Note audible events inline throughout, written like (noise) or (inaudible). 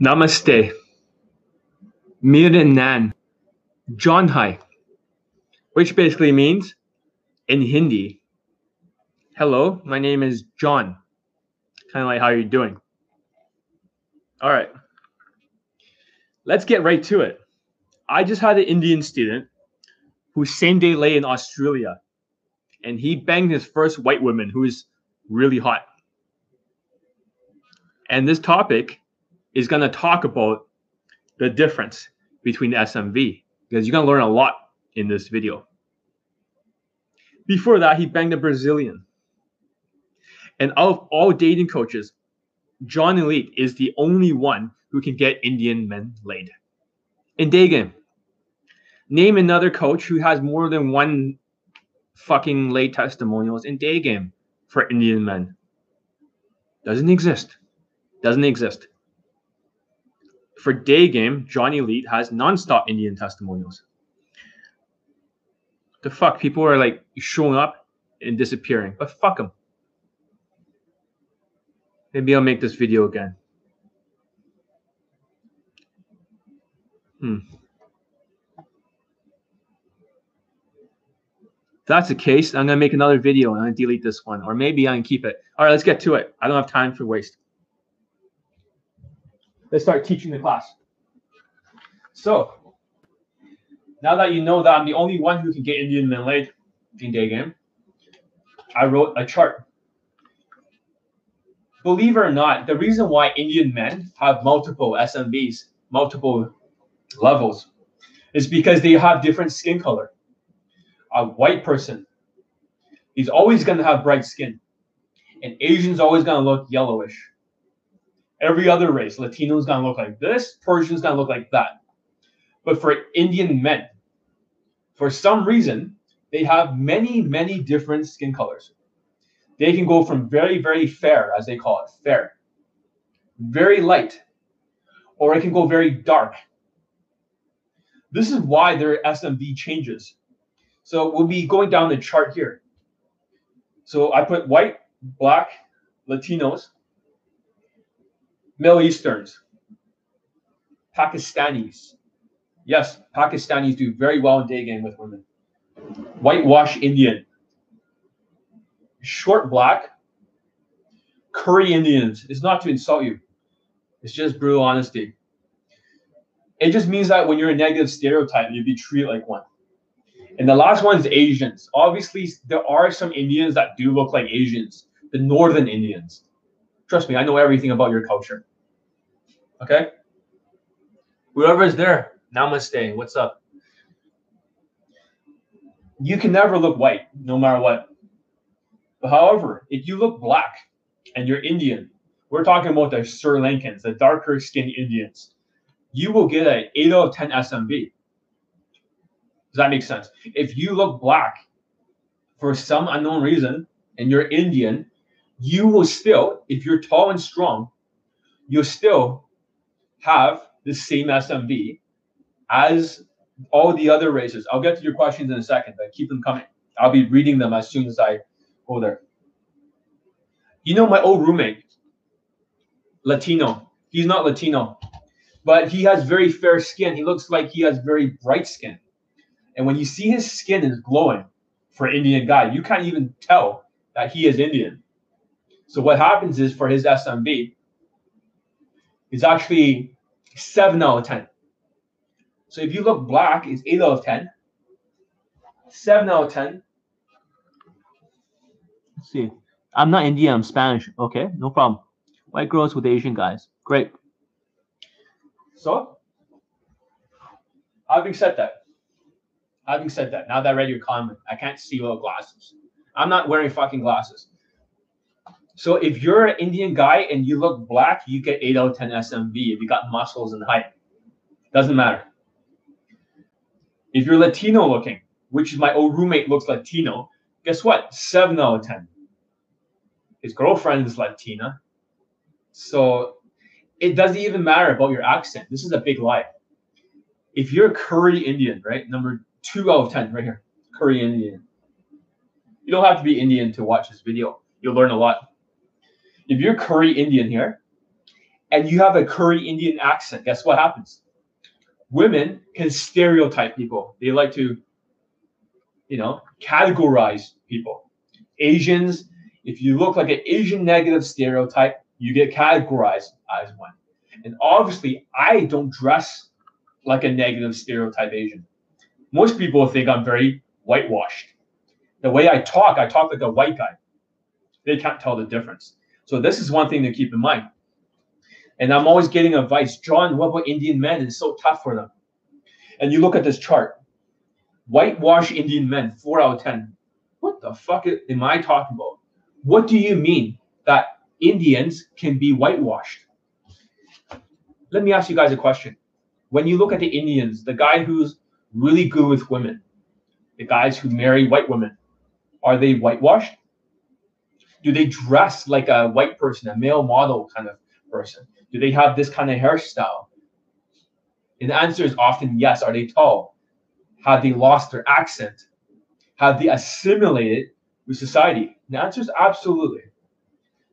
Namaste. Mere Nan. John Hai. Which basically means in Hindi, hello, my name is John. Kind of like how are you're doing. All right. Let's get right to it. I just had an Indian student who same day lay in Australia and he banged his first white woman who is really hot. And this topic is going to talk about the difference between SMV because you're going to learn a lot in this video. Before that, he banged a Brazilian. And out of all dating coaches, John Elite is the only one who can get Indian men laid. In day game, name another coach who has more than one fucking late testimonials in day game for Indian men. Doesn't exist. Doesn't exist. For day game, Johnny Elite has nonstop Indian testimonials. The fuck? People are like showing up and disappearing. But fuck them. Maybe I'll make this video again. Hmm. That's the case, I'm gonna make another video and gonna delete this one, or maybe I can keep it. All right, let's get to it. I don't have time for waste. Let's start teaching the class. So, now that you know that I'm the only one who can get Indian men laid in day game, I wrote a chart. Believe it or not, the reason why Indian men have multiple SMVs, multiple levels, is because they have different skin color a white person, he's always going to have bright skin. And Asian's always going to look yellowish. Every other race, Latino's going to look like this, Persian's going to look like that. But for Indian men, for some reason, they have many, many different skin colors. They can go from very, very fair, as they call it, fair, very light, or it can go very dark. This is why their SMV changes so we'll be going down the chart here. So I put white, black, Latinos, Middle Easterns, Pakistanis. Yes, Pakistanis do very well in day game with women. Whitewash Indian, short black, curry Indians. It's not to insult you. It's just brutal honesty. It just means that when you're a negative stereotype, you'd be treated like one. And the last one is Asians. Obviously, there are some Indians that do look like Asians, the Northern Indians. Trust me, I know everything about your culture. Okay? Whoever is there, namaste. What's up? You can never look white, no matter what. However, if you look black and you're Indian, we're talking about the Sri Lankans, the darker skinned Indians, you will get an 8 out of 10 SMV. Does that make sense? If you look black for some unknown reason and you're Indian, you will still, if you're tall and strong, you'll still have the same SMV as all the other races. I'll get to your questions in a second, but keep them coming. I'll be reading them as soon as I go there. You know, my old roommate, Latino. He's not Latino, but he has very fair skin. He looks like he has very bright skin. And when you see his skin is glowing for Indian guy, you can't even tell that he is Indian. So what happens is for his SMV, it's actually seven out of ten. So if you look black, it's eight out of ten. Seven out of ten. Let's see. I'm not Indian, I'm Spanish. Okay, no problem. White girls with Asian guys. Great. So, having said that, Having said that, now that I read your comment, I can't see without glasses. I'm not wearing fucking glasses. So if you're an Indian guy and you look black, you get 8 out of 10 SMV if you got muscles and height. Doesn't matter. If you're Latino looking, which my old roommate looks Latino, guess what? 7 out of 10. His girlfriend is Latina. So it doesn't even matter about your accent. This is a big lie. If you're curry Indian, right? Number two out of 10 right here. Korean Indian. You don't have to be Indian to watch this video. You'll learn a lot. If you're curry Indian here and you have a Curry Indian accent, guess what happens? Women can stereotype people. They like to, you know, categorize people. Asians, if you look like an Asian negative stereotype, you get categorized as one. And obviously, I don't dress like a negative stereotype Asian. Most people think I'm very whitewashed. The way I talk, I talk like a white guy. They can't tell the difference. So this is one thing to keep in mind. And I'm always getting advice, John, what about Indian men? It's so tough for them. And you look at this chart, whitewash Indian men, four out of 10. What the fuck am I talking about? What do you mean that Indians can be whitewashed? Let me ask you guys a question. When you look at the Indians, the guy who's really good with women, the guys who marry white women, are they whitewashed? Do they dress like a white person, a male model kind of person? Do they have this kind of hairstyle? And the answer is often yes. Are they tall? Have they lost their accent? Have they assimilated with society? The answer is absolutely.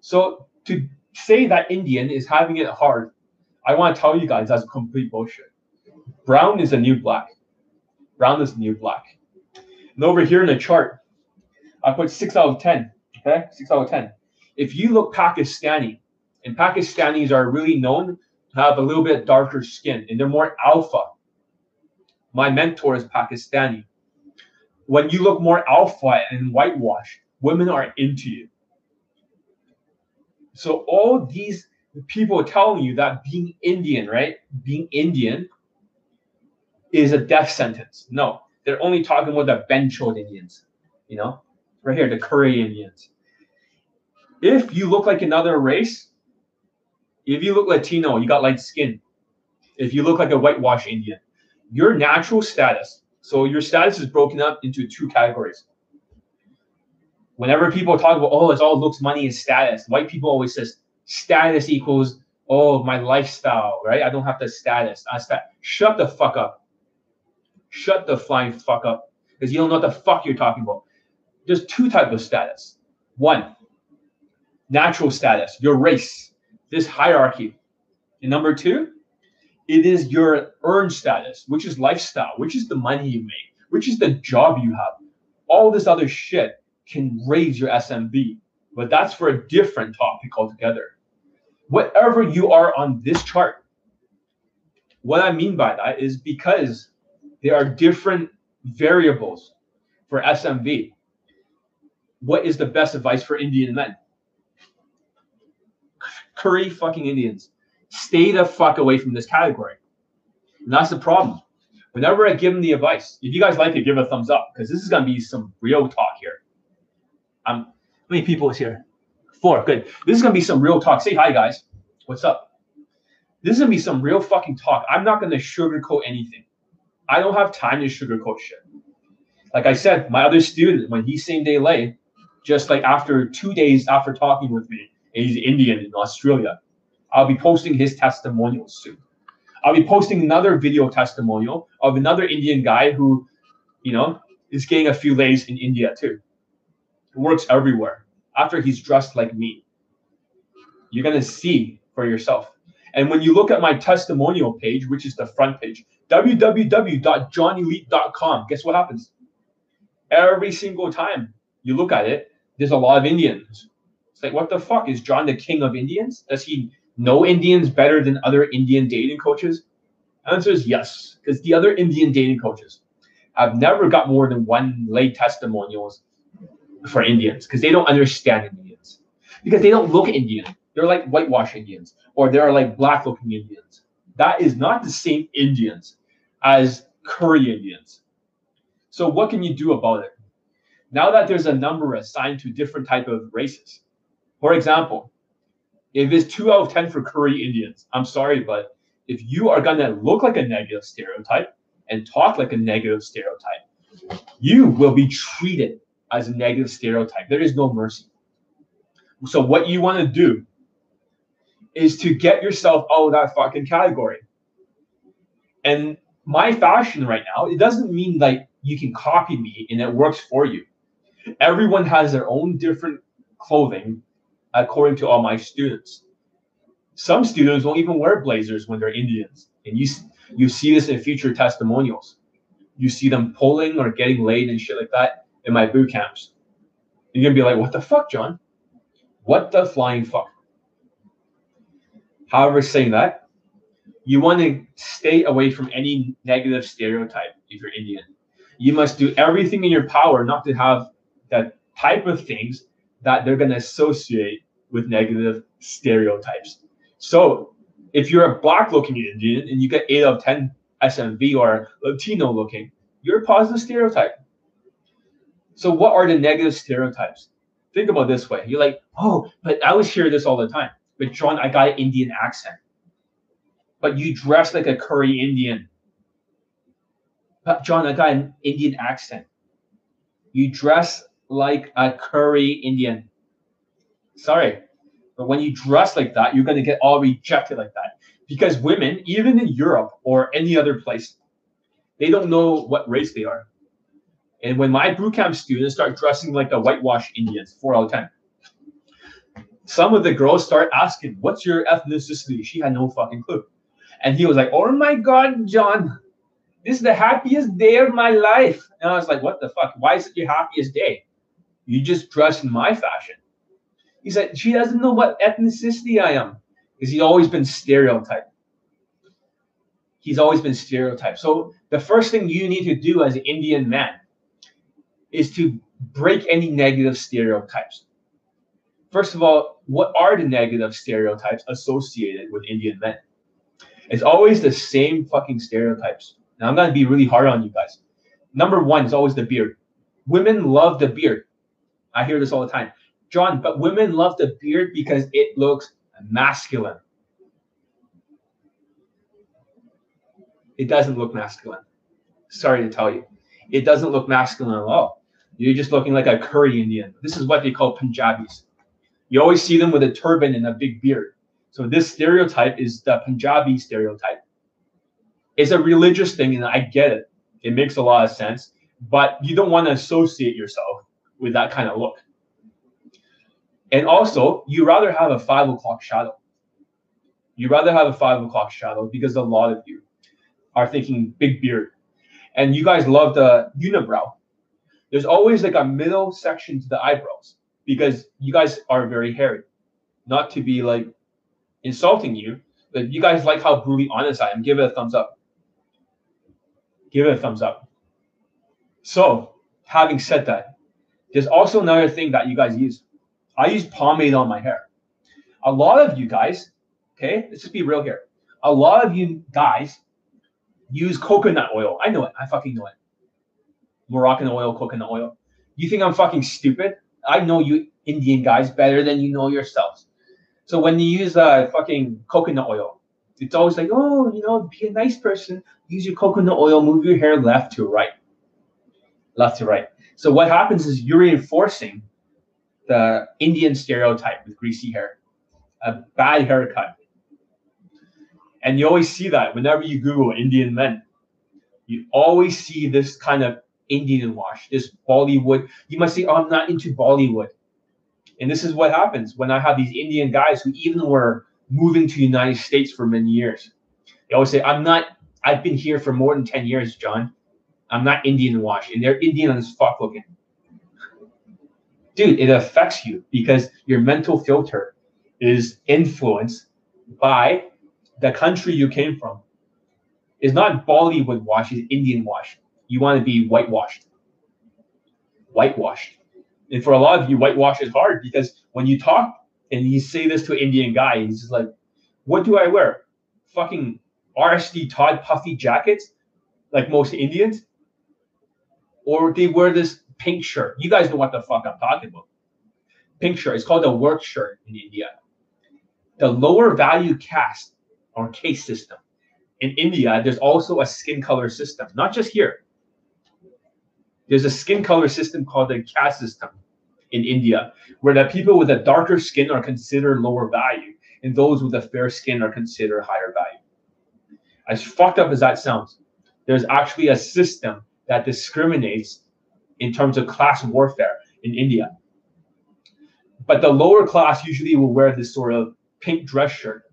So to say that Indian is having it hard, I want to tell you guys that's complete bullshit. Brown is a new black. Brown is new black. And over here in the chart, I put six out of 10. Okay, six out of 10. If you look Pakistani, and Pakistanis are really known to have a little bit darker skin and they're more alpha. My mentor is Pakistani. When you look more alpha and whitewash, women are into you. So all these people are telling you that being Indian, right? Being Indian is a death sentence. No, they're only talking about the Benchod Indians, you know, right here, the Curry Indians. If you look like another race, if you look Latino, you got light skin. If you look like a whitewash Indian, your natural status. So your status is broken up into two categories. Whenever people talk about, oh, it's all looks, money, and status, white people always says status equals, oh, my lifestyle, right? I don't have the status. I stat- Shut the fuck up. Shut the flying fuck up. Because you don't know what the fuck you're talking about. There's two types of status. One, natural status, your race this hierarchy. And number two, it is your earned status, which is lifestyle, which is the money you make, which is the job you have. All this other shit can raise your SMV, but that's for a different topic altogether. Whatever you are on this chart, what I mean by that is because there are different variables for SMV. What is the best advice for Indian men? Curry fucking Indians. Stay the fuck away from this category. And that's the problem. Whenever I give them the advice, if you guys like it, give a thumbs up because this is gonna be some real talk here. Um, how many people is here? Four. Good. This is gonna be some real talk. Say hi, guys. What's up? This is gonna be some real fucking talk. I'm not gonna sugarcoat anything. I don't have time to sugarcoat shit. Like I said, my other student, when he same day lay, just like after two days after talking with me, he's Indian in Australia. I'll be posting his testimonials soon. I'll be posting another video testimonial of another Indian guy who, you know, is getting a few lays in India too. Works everywhere. After he's dressed like me, you're gonna see for yourself. And when you look at my testimonial page, which is the front page, www.johnelite.com, guess what happens? Every single time you look at it, there's a lot of Indians it's like, what the fuck? Is John the king of Indians? Does he know Indians better than other Indian dating coaches? Answer is yes, because the other Indian dating coaches have never got more than one lay testimonials for Indians because they don't understand Indians. Because they don't look Indian. They're like whitewash Indians or they're like black looking Indians. That is not the same Indians as Curry Indians. So what can you do about it? Now that there's a number assigned to different type of races, for example, if it's two out of 10 for Curry Indians, I'm sorry, but if you are going to look like a negative stereotype and talk like a negative stereotype, you will be treated as a negative stereotype. There is no mercy. So, what you want to do is to get yourself out of that fucking category. And my fashion right now, it doesn't mean like you can copy me and it works for you. Everyone has their own different clothing according to all my students. Some students won't even wear blazers when they're Indians, and you you see this in future testimonials. You see them pulling or getting laid and shit like that in my boot camps. You're gonna be like, "What the fuck, John? What the flying fuck?" However, saying that, you want to stay away from any negative stereotype if you're Indian. You must do everything in your power not to have that type of things that they're going to associate with negative stereotypes. So if you're a black looking Indian and you get 8 out of 10 SMV or Latino looking, you're a positive stereotype. So what are the negative stereotypes? Think about this way. You're like, oh, but I always hear this all the time. But John, I got an Indian accent. But you dress like a curry Indian. But John, I got an Indian accent. You dress like a curry Indian. Sorry. But when you dress like that, you're going to get all rejected like that. Because women, even in Europe or any other place, they don't know what race they are. And when my bootcamp students start dressing like the whitewashed Indians, four out of 10, some of the girls start asking, What's your ethnicity? She had no fucking clue. And he was like, Oh my God, John, this is the happiest day of my life. And I was like, What the fuck? Why is it your happiest day? You just dress in my fashion. He said, She doesn't know what ethnicity I am because he's always been stereotyped. He's always been stereotyped. So the first thing you need to do as an Indian man is to break any negative stereotypes. First of all, what are the negative stereotypes associated with Indian men? It's always the same fucking stereotypes. Now I'm gonna be really hard on you guys. Number one is always the beard. Women love the beard. I hear this all the time. John, but women love the beard because it looks masculine. It doesn't look masculine. Sorry to tell you. It doesn't look masculine at all. You're just looking like a curry Indian. This is what they call Punjabis. You always see them with a turban and a big beard. So this stereotype is the Punjabi stereotype. It's a religious thing, and I get it. It makes a lot of sense, but you don't want to associate yourself with that kind of look. And also, you rather have a five o'clock shadow. You rather have a five o'clock shadow because a lot of you are thinking big beard, and you guys love the unibrow. There's always like a middle section to the eyebrows because you guys are very hairy. Not to be like insulting you, but you guys like how brutally honest I am. Give it a thumbs up. Give it a thumbs up. So, having said that, there's also another thing that you guys use. I use pomade on my hair. A lot of you guys, okay, let's just be real here. A lot of you guys use coconut oil. I know it. I fucking know it. Moroccan oil, coconut oil. You think I'm fucking stupid? I know you Indian guys better than you know yourselves. So when you use uh, fucking coconut oil, it's always like, oh, you know, be a nice person. Use your coconut oil, move your hair left to right. Left to right. So what happens is you're reinforcing the Indian stereotype with greasy hair, a bad haircut. And you always see that whenever you Google Indian men. You always see this kind of Indian wash, this Bollywood. You must say, oh, I'm not into Bollywood. And this is what happens when I have these Indian guys who even were moving to the United States for many years. They always say, I'm not, I've been here for more than 10 years, John. I'm not Indian wash. And they're Indian as fuck looking dude, it affects you because your mental filter is influenced by the country you came from. It's not Bollywood wash, it's Indian wash. You want to be whitewashed. Whitewashed. And for a lot of you, whitewash is hard because when you talk and you say this to an Indian guy, he's just like, what do I wear? Fucking RSD Todd puffy jackets, like most Indians? Or they wear this pink shirt. You guys know what the fuck I'm talking about. Pink shirt. It's called a work shirt in India. The lower value caste or caste system. In India, there's also a skin color system, not just here. There's a skin color system called the caste system in India, where the people with a darker skin are considered lower value, and those with a fair skin are considered higher value. As fucked up as that sounds, there's actually a system that discriminates in terms of class warfare in India. But the lower class usually will wear this sort of pink dress shirt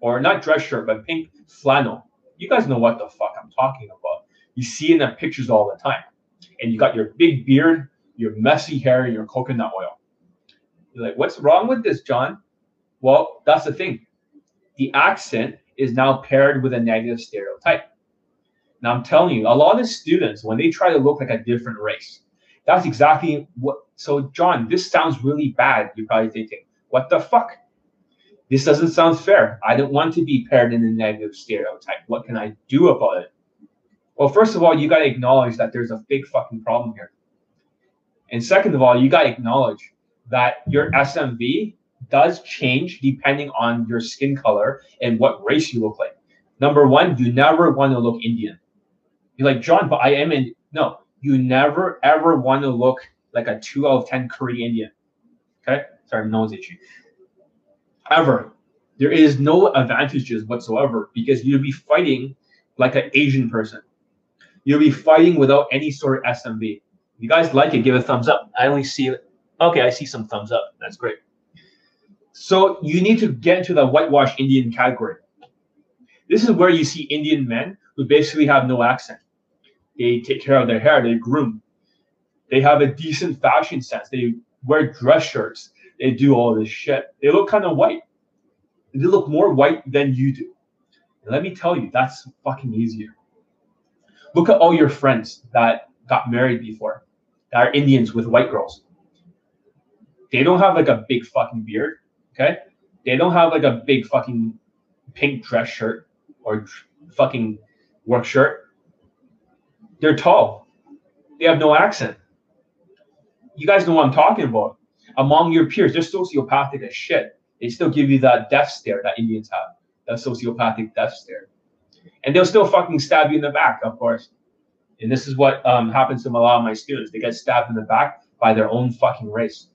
or not dress shirt, but pink flannel. You guys know what the fuck I'm talking about. You see in the pictures all the time. And you got your big beard, your messy hair, and your coconut oil. You're like, what's wrong with this, John? Well, that's the thing. The accent is now paired with a negative stereotype. Now, I'm telling you, a lot of students, when they try to look like a different race, that's exactly what. So, John, this sounds really bad. You're probably thinking, what the fuck? This doesn't sound fair. I don't want to be paired in a negative stereotype. What can I do about it? Well, first of all, you got to acknowledge that there's a big fucking problem here. And second of all, you got to acknowledge that your SMV does change depending on your skin color and what race you look like. Number one, you never want to look Indian. You're like, John, but I am in. No, you never ever want to look like a two out of 10 curry Indian. Okay? Sorry, nose itchy. Ever. There is no advantages whatsoever because you'll be fighting like an Asian person. You'll be fighting without any sort of SMV. If you guys like it, give a thumbs up. I only see. Okay, I see some thumbs up. That's great. So you need to get into the whitewash Indian category. This is where you see Indian men who basically have no accent. They take care of their hair, they groom. They have a decent fashion sense. They wear dress shirts. They do all this shit. They look kind of white. They look more white than you do. And let me tell you, that's fucking easier. Look at all your friends that got married before, that are Indians with white girls. They don't have like a big fucking beard, okay? They don't have like a big fucking pink dress shirt or fucking work shirt. They're tall. They have no accent. You guys know what I'm talking about. Among your peers, they're sociopathic as shit. They still give you that death stare that Indians have, that sociopathic death stare. And they'll still fucking stab you in the back, of course. And this is what um, happens to a lot of my students. They get stabbed in the back by their own fucking race.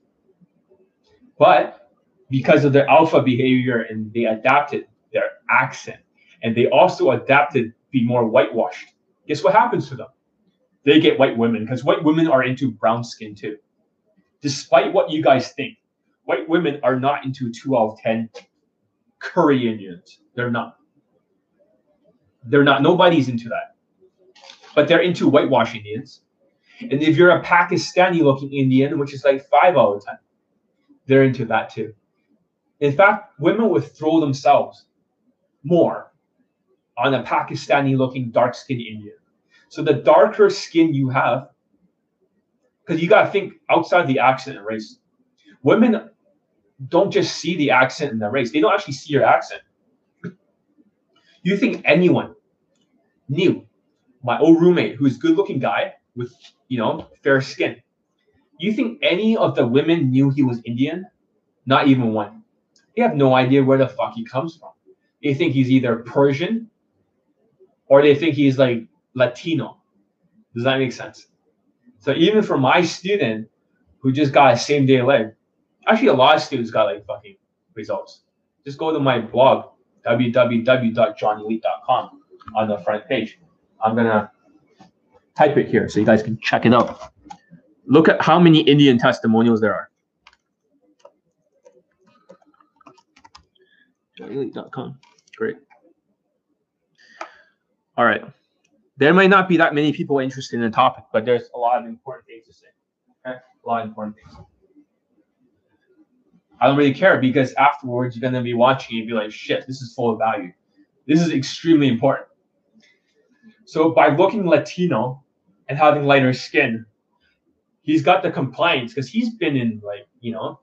But because of their alpha behavior and they adapted their accent and they also adapted to be more whitewashed, guess what happens to them? They get white women because white women are into brown skin too. Despite what you guys think, white women are not into two out of 10 curry Indians. They're not. They're not. Nobody's into that. But they're into whitewash Indians. And if you're a Pakistani looking Indian, which is like five out of 10, they're into that too. In fact, women would throw themselves more on a Pakistani looking dark skinned Indian. So the darker skin you have, because you got to think outside the accent and race. Women don't just see the accent and the race, they don't actually see your accent. You think anyone knew my old roommate, who's a good looking guy with, you know, fair skin? You think any of the women knew he was Indian? Not even one. They have no idea where the fuck he comes from. They think he's either Persian or they think he's like Latino. Does that make sense? So even for my student who just got a same day leg, actually a lot of students got like fucking results. Just go to my blog, www.johnelite.com on the front page. I'm gonna type it here so you guys can check it out. Look at how many Indian testimonials there are. JohnnyElite.com. Great. All right. There might not be that many people interested in the topic, but there's a lot of important things to say. Okay? A lot of important things. I don't really care because afterwards you're gonna be watching and be like, shit, this is full of value. This is extremely important. So by looking Latino and having lighter skin, he's got the compliance because he's been in like, you know,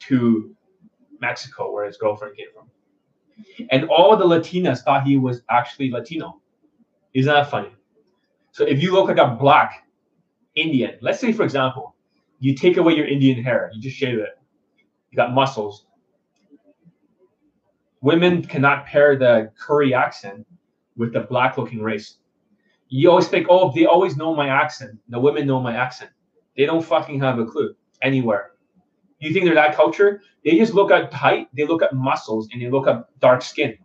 to Mexico where his girlfriend came from. And all the Latinas thought he was actually Latino. Isn't funny? So if you look like a black Indian, let's say for example, you take away your Indian hair, you just shave it, you got muscles. Women cannot pair the curry accent with the black looking race. You always think, oh, they always know my accent. The women know my accent. They don't fucking have a clue anywhere. You think they're that culture? They just look at height, they look at muscles, and they look at dark skin.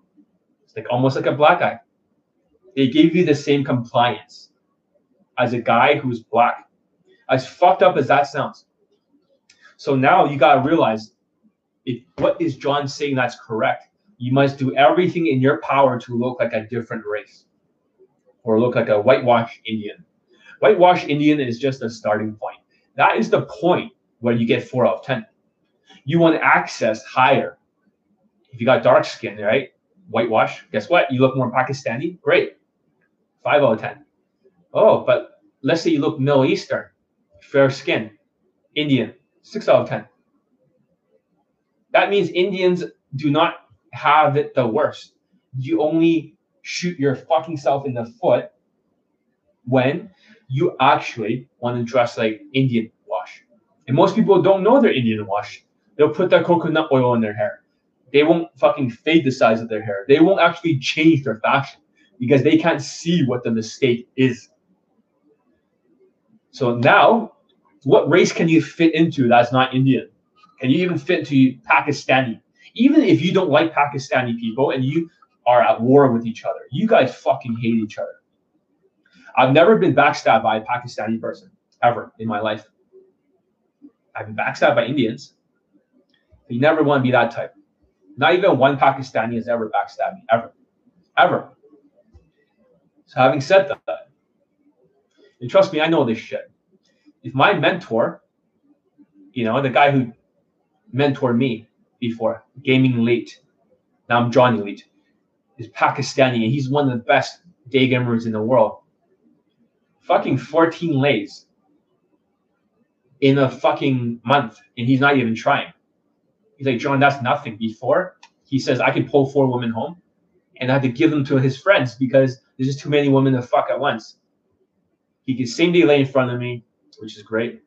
It's like almost like a black guy. They gave you the same compliance as a guy who's black. As fucked up as that sounds. So now you gotta realize if what is John saying that's correct? You must do everything in your power to look like a different race or look like a whitewashed Indian. Whitewashed Indian is just a starting point. That is the point where you get four out of 10. You want access higher. If you got dark skin, right? Whitewash, guess what? You look more Pakistani, great. Five out of 10. Oh, but let's say you look Middle Eastern, fair skin, Indian, six out of 10. That means Indians do not have it the worst. You only shoot your fucking self in the foot when you actually want to dress like Indian wash. And most people don't know they're Indian wash. They'll put that coconut oil in their hair. They won't fucking fade the size of their hair. They won't actually change their fashion because they can't see what the mistake is. So now, what race can you fit into that's not Indian? Can you even fit into Pakistani? Even if you don't like Pakistani people and you are at war with each other, you guys fucking hate each other. I've never been backstabbed by a Pakistani person ever in my life. I've been backstabbed by Indians. You never want to be that type. Not even one Pakistani has ever backstabbed me, ever. Ever. So having said that, and trust me, I know this shit. If my mentor, you know, the guy who mentored me before, Gaming Elite, now I'm Johnny Elite, is Pakistani, and he's one of the best day gamers in the world. Fucking 14 lays in a fucking month, and he's not even trying. He's like, John, that's nothing. Before, he says, I can pull four women home, and I had to give them to his friends because there's just too many women to fuck at once. He can same day lay in front of me, which is great.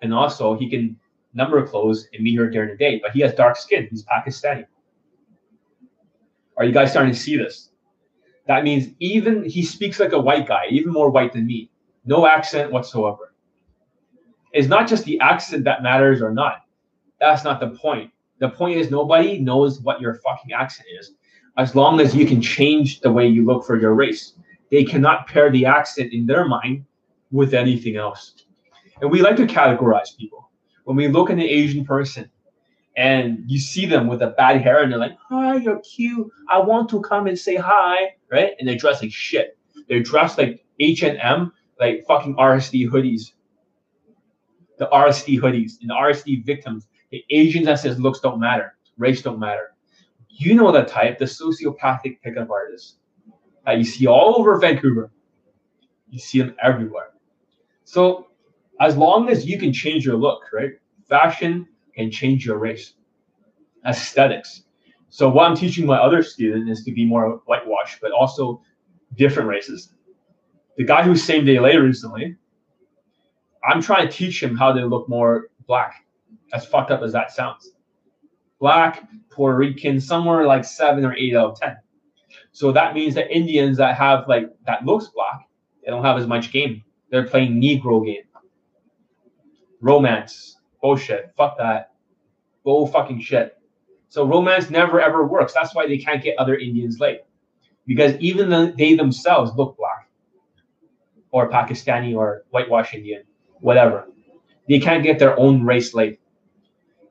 And also, he can number of clothes and meet her during the day, but he has dark skin. He's Pakistani. Are you guys starting to see this? That means even he speaks like a white guy, even more white than me. No accent whatsoever. It's not just the accent that matters or not. That's not the point. The point is nobody knows what your fucking accent is as long as you can change the way you look for your race. They cannot pair the accent in their mind with anything else. And we like to categorize people. When we look at an Asian person and you see them with a bad hair and they're like, hi, you're cute. I want to come and say hi, right? And they dress like shit. They're dressed like H&M, like fucking RSD hoodies. The RSD hoodies and the RSD victims the Asians that says looks don't matter, race don't matter. You know the type, the sociopathic pickup artist that you see all over Vancouver. You see them everywhere. So as long as you can change your look, right? Fashion can change your race. Aesthetics. So what I'm teaching my other student is to be more whitewashed, but also different races. The guy who's same day late recently, I'm trying to teach him how to look more black as fucked up as that sounds. Black, Puerto Rican, somewhere like seven or eight out of ten. So that means that Indians that have like that looks black, they don't have as much game. They're playing Negro game. Romance. Oh, Bullshit. Fuck that. Bull fucking shit. So romance never ever works. That's why they can't get other Indians laid. Because even though they themselves look black or Pakistani or whitewash Indian, whatever, they can't get their own race laid.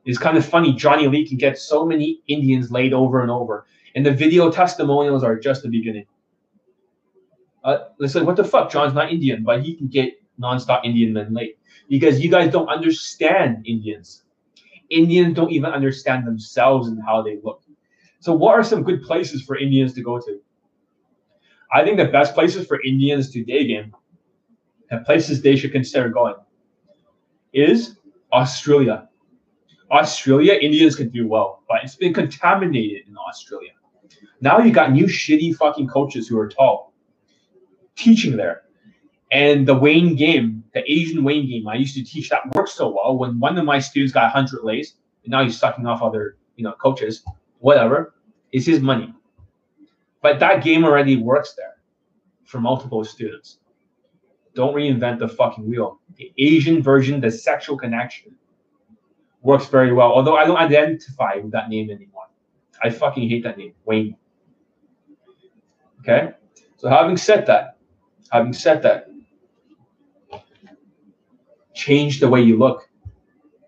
It's kind of funny. Johnny Lee can get so many Indians laid over and over, and the video testimonials are just the beginning. Uh, it's like, what the fuck? John's not Indian, but he can get nonstop Indian men laid because you guys don't understand Indians. Indians don't even understand themselves and how they look. So, what are some good places for Indians to go to? I think the best places for Indians to dig in and places they should consider going is Australia. Australia, Indians can do well, but it's been contaminated in Australia. Now you got new shitty fucking coaches who are tall teaching there. And the Wayne game, the Asian Wayne game, I used to teach that worked so well when one of my students got 100 lays, and now he's sucking off other, you know, coaches, whatever, it's his money. But that game already works there for multiple students. Don't reinvent the fucking wheel. The Asian version, the sexual connection, works very well. Although I don't identify with that name anymore. I fucking hate that name, Wayne. Okay? So having said that, having said that, change the way you look.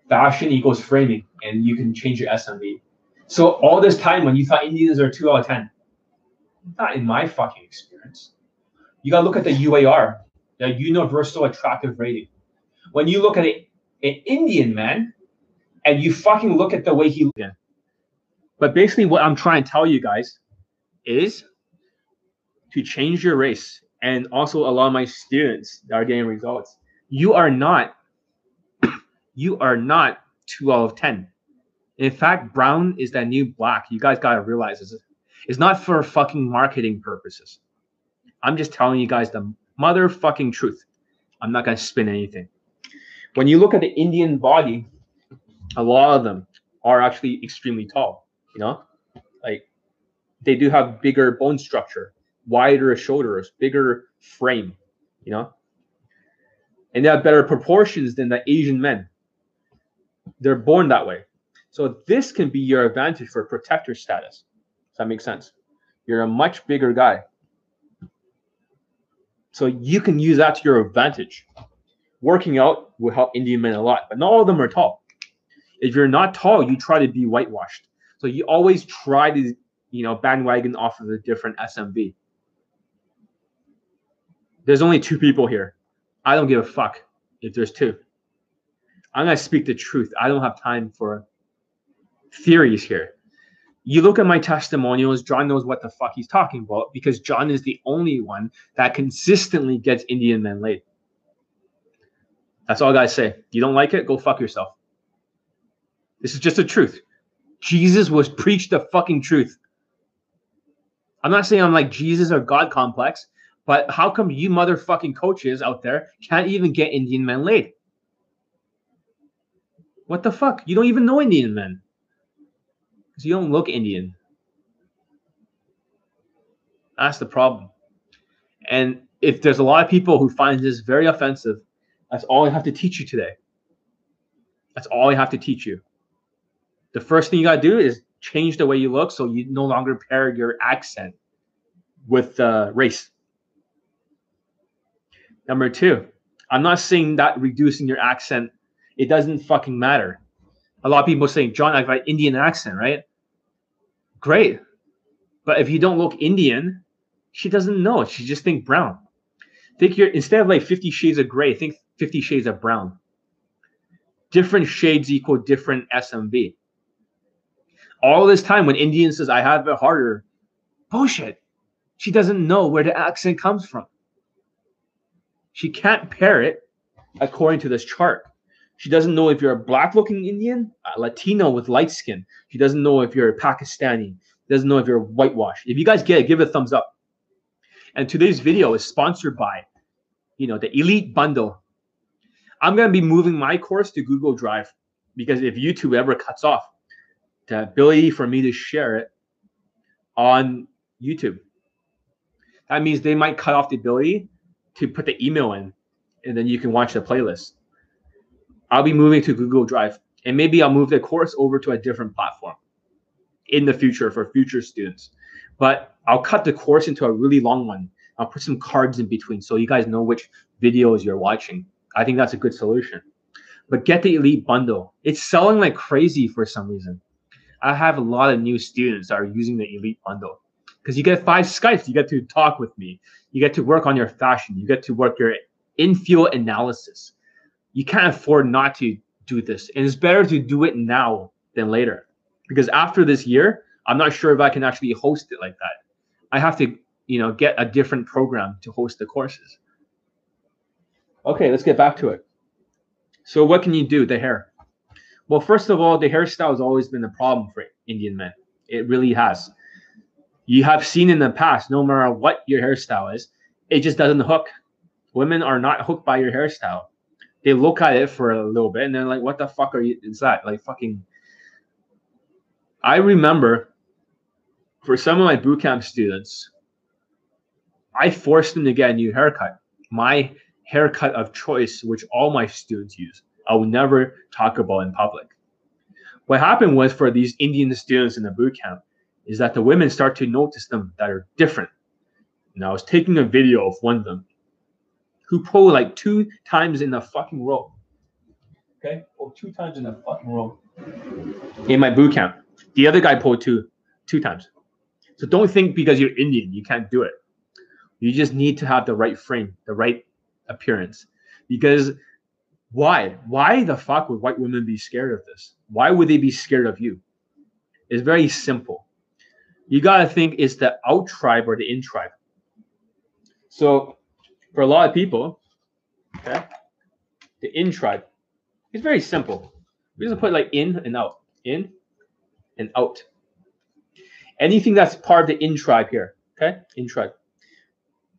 Fashion equals framing, and you can change your SMV. So all this time when you thought Indians are two out of ten, not in my fucking experience. You gotta look at the UAR, the Universal Attractive Rating. When you look at a, an Indian man, and you fucking look at the way he. Yeah. But basically, what I'm trying to tell you guys is to change your race, and also a lot of my students that are getting results. You are not. (clears throat) you are not two out of ten. In fact, brown is that new black. You guys gotta realize this. It's not for fucking marketing purposes. I'm just telling you guys the motherfucking truth. I'm not gonna spin anything. When you look at the Indian body, a lot of them are actually extremely tall. You know, like they do have bigger bone structure, wider shoulders, bigger frame. You know, and they have better proportions than the Asian men. They're born that way. So this can be your advantage for protector status. Does that make sense? You're a much bigger guy. So you can use that to your advantage. Working out will help Indian men a lot, but not all of them are tall. If you're not tall, you try to be whitewashed. So you always try to, you know, bandwagon off of a different SMV. There's only two people here. I don't give a fuck if there's two. I'm gonna speak the truth. I don't have time for theories here. You look at my testimonials, John knows what the fuck he's talking about because John is the only one that consistently gets Indian men laid. That's all I gotta say. You don't like it? Go fuck yourself. This is just the truth. Jesus was preached the fucking truth. I'm not saying I'm like Jesus or God complex, but how come you motherfucking coaches out there can't even get Indian men laid? What the fuck? You don't even know Indian men because you don't look Indian. That's the problem. And if there's a lot of people who find this very offensive, that's all I have to teach you today. That's all I have to teach you. The first thing you got to do is change the way you look so you no longer pair your accent with uh, race. Number two, I'm not saying that reducing your accent, it doesn't fucking matter a lot of people saying, John, I've got Indian accent, right? Great. But if you don't look Indian, she doesn't know. She just think brown. Think you're instead of like 50 shades of gray, think 50 shades of brown. Different shades equal different SMV. All this time when Indian says I have it harder, bullshit. She doesn't know where the accent comes from. She can't pair it according to this chart. She doesn't know if you're a black looking Indian, a Latino with light skin. She doesn't know if you're a Pakistani. Doesn't know if you're whitewashed. If you guys get it, give it a thumbs up. And today's video is sponsored by, you know, the Elite Bundle. I'm going to be moving my course to Google Drive because if YouTube ever cuts off the ability for me to share it on YouTube, that means they might cut off the ability to put the email in and then you can watch the playlist. I'll be moving to Google Drive, and maybe I'll move the course over to a different platform in the future for future students. But I'll cut the course into a really long one. I'll put some cards in between so you guys know which videos you're watching. I think that's a good solution. But get the elite bundle. It's selling like crazy for some reason. I have a lot of new students that are using the elite bundle because you get five Skypes. You get to talk with me. You get to work on your fashion. You get to work your in-field analysis you can't afford not to do this. And it's better to do it now than later. Because after this year, I'm not sure if I can actually host it like that. I have to, you know, get a different program to host the courses. Okay, let's get back to it. So what can you do? The hair. Well, first of all, the hairstyle has always been a problem for Indian men. It really has. You have seen in the past, no matter what your hairstyle is, it just doesn't hook. Women are not hooked by your hairstyle they look at it for a little bit and they're like, what the fuck are you is that? Like fucking I remember for some of my bootcamp students, I forced them to get a new haircut. My haircut of choice, which all my students use. I would never talk about in public. What happened was for these Indian students in the boot camp is that the women start to notice them that are different. And I was taking a video of one of them who pulled like two times in a fucking row. Okay, pulled two times in a fucking row in my boot camp. The other guy pulled two two times. So don't think because you're Indian you can't do it. You just need to have the right frame, the right appearance. Because why? Why the fuck would white women be scared of this? Why would they be scared of you? It's very simple. You gotta think it's the out tribe or the in tribe. So for a lot of people, okay, the in tribe, it's very simple. We just put like in and out, in and out. Anything that's part of the in tribe here, okay, in tribe.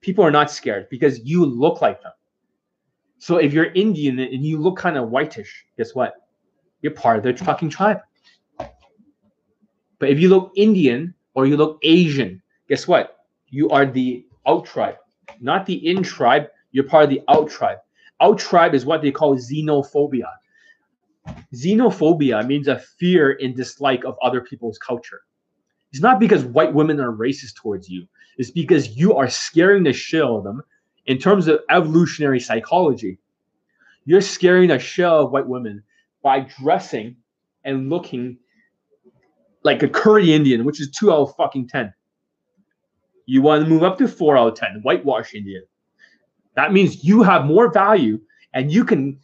People are not scared because you look like them. So if you're Indian and you look kind of whitish, guess what? You're part of their fucking tribe. But if you look Indian or you look Asian, guess what? You are the out tribe, not the in tribe. You're part of the out tribe. Out tribe is what they call xenophobia. Xenophobia means a fear and dislike of other people's culture. It's not because white women are racist towards you. It's because you are scaring the shit out of them in terms of evolutionary psychology. You're scaring a out of white women by dressing and looking like a curry Indian, which is two out of fucking ten. You want to move up to four out of ten, whitewash Indian. That means you have more value and you can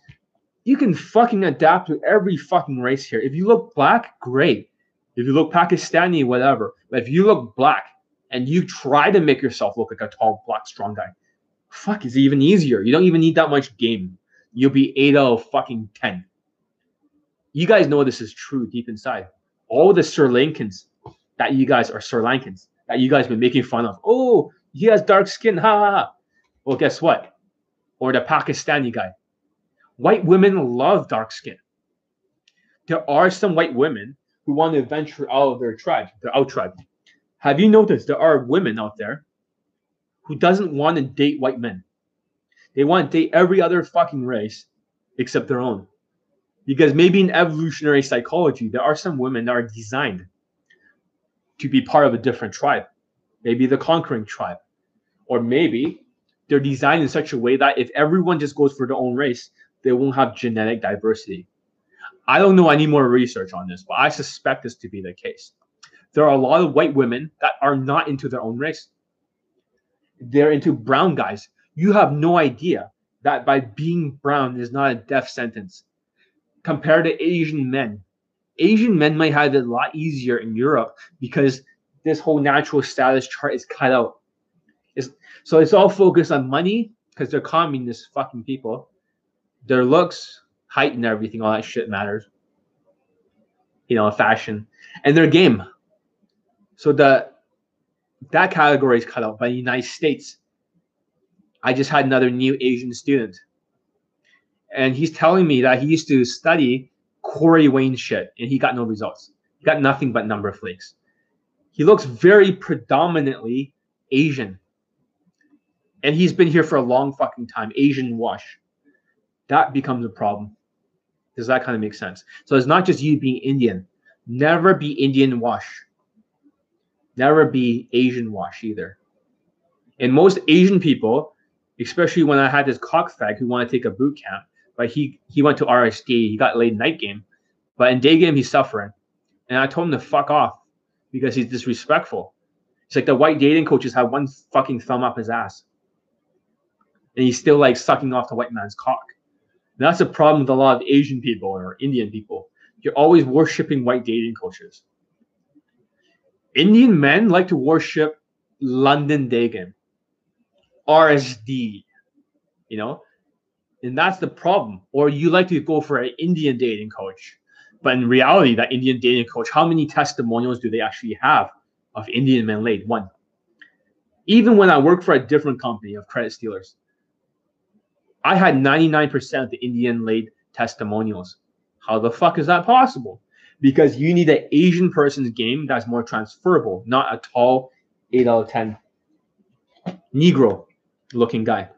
you can fucking adapt to every fucking race here. If you look black, great. If you look Pakistani, whatever. But if you look black and you try to make yourself look like a tall, black, strong guy, fuck, it's even easier. You don't even need that much game. You'll be eight out of fucking ten. You guys know this is true deep inside. All the Sri Lankans that you guys are Sri Lankans that you guys been making fun of. Oh, he has dark skin. Ha ha ha. Well, guess what? Or the Pakistani guy. White women love dark skin. There are some white women who want to venture out of their tribe, their out tribe. Have you noticed there are women out there who doesn't want to date white men? They want to date every other fucking race except their own. Because maybe in evolutionary psychology, there are some women that are designed to be part of a different tribe, maybe the conquering tribe, or maybe they're designed in such a way that if everyone just goes for their own race, they won't have genetic diversity. I don't know. I need more research on this, but I suspect this to be the case. There are a lot of white women that are not into their own race. They're into brown guys. You have no idea that by being brown is not a death sentence compared to Asian men. Asian men might have it a lot easier in Europe because this whole natural status chart is cut out. It's, so it's all focused on money because they're communist fucking people. Their looks, height, and everything, all that shit matters. You know, fashion and their game. So the that category is cut out by the United States. I just had another new Asian student, and he's telling me that he used to study Corey Wayne shit, and he got no results. He got nothing but number flakes. He looks very predominantly Asian, and he's been here for a long fucking time. Asian wash. That becomes a problem. Does that kind of make sense? So it's not just you being Indian. Never be Indian wash. Never be Asian wash either. And most Asian people, especially when I had this cockfag who wanted to take a boot camp, but he he went to RSD, he got laid night game, but in day game he's suffering. And I told him to fuck off because he's disrespectful. It's like the white dating coaches have one fucking thumb up his ass. And he's still like sucking off the white man's cock. And that's a problem with a lot of Asian people or Indian people. You're always worshiping white dating coaches. Indian men like to worship London game, RSD, you know, and that's the problem. Or you like to go for an Indian dating coach, but in reality, that Indian dating coach, how many testimonials do they actually have of Indian men laid? One. Even when I work for a different company of credit stealers, I had 99% of the Indian laid testimonials. How the fuck is that possible? Because you need an Asian person's game that's more transferable, not a tall 8 out of 10 Negro looking guy.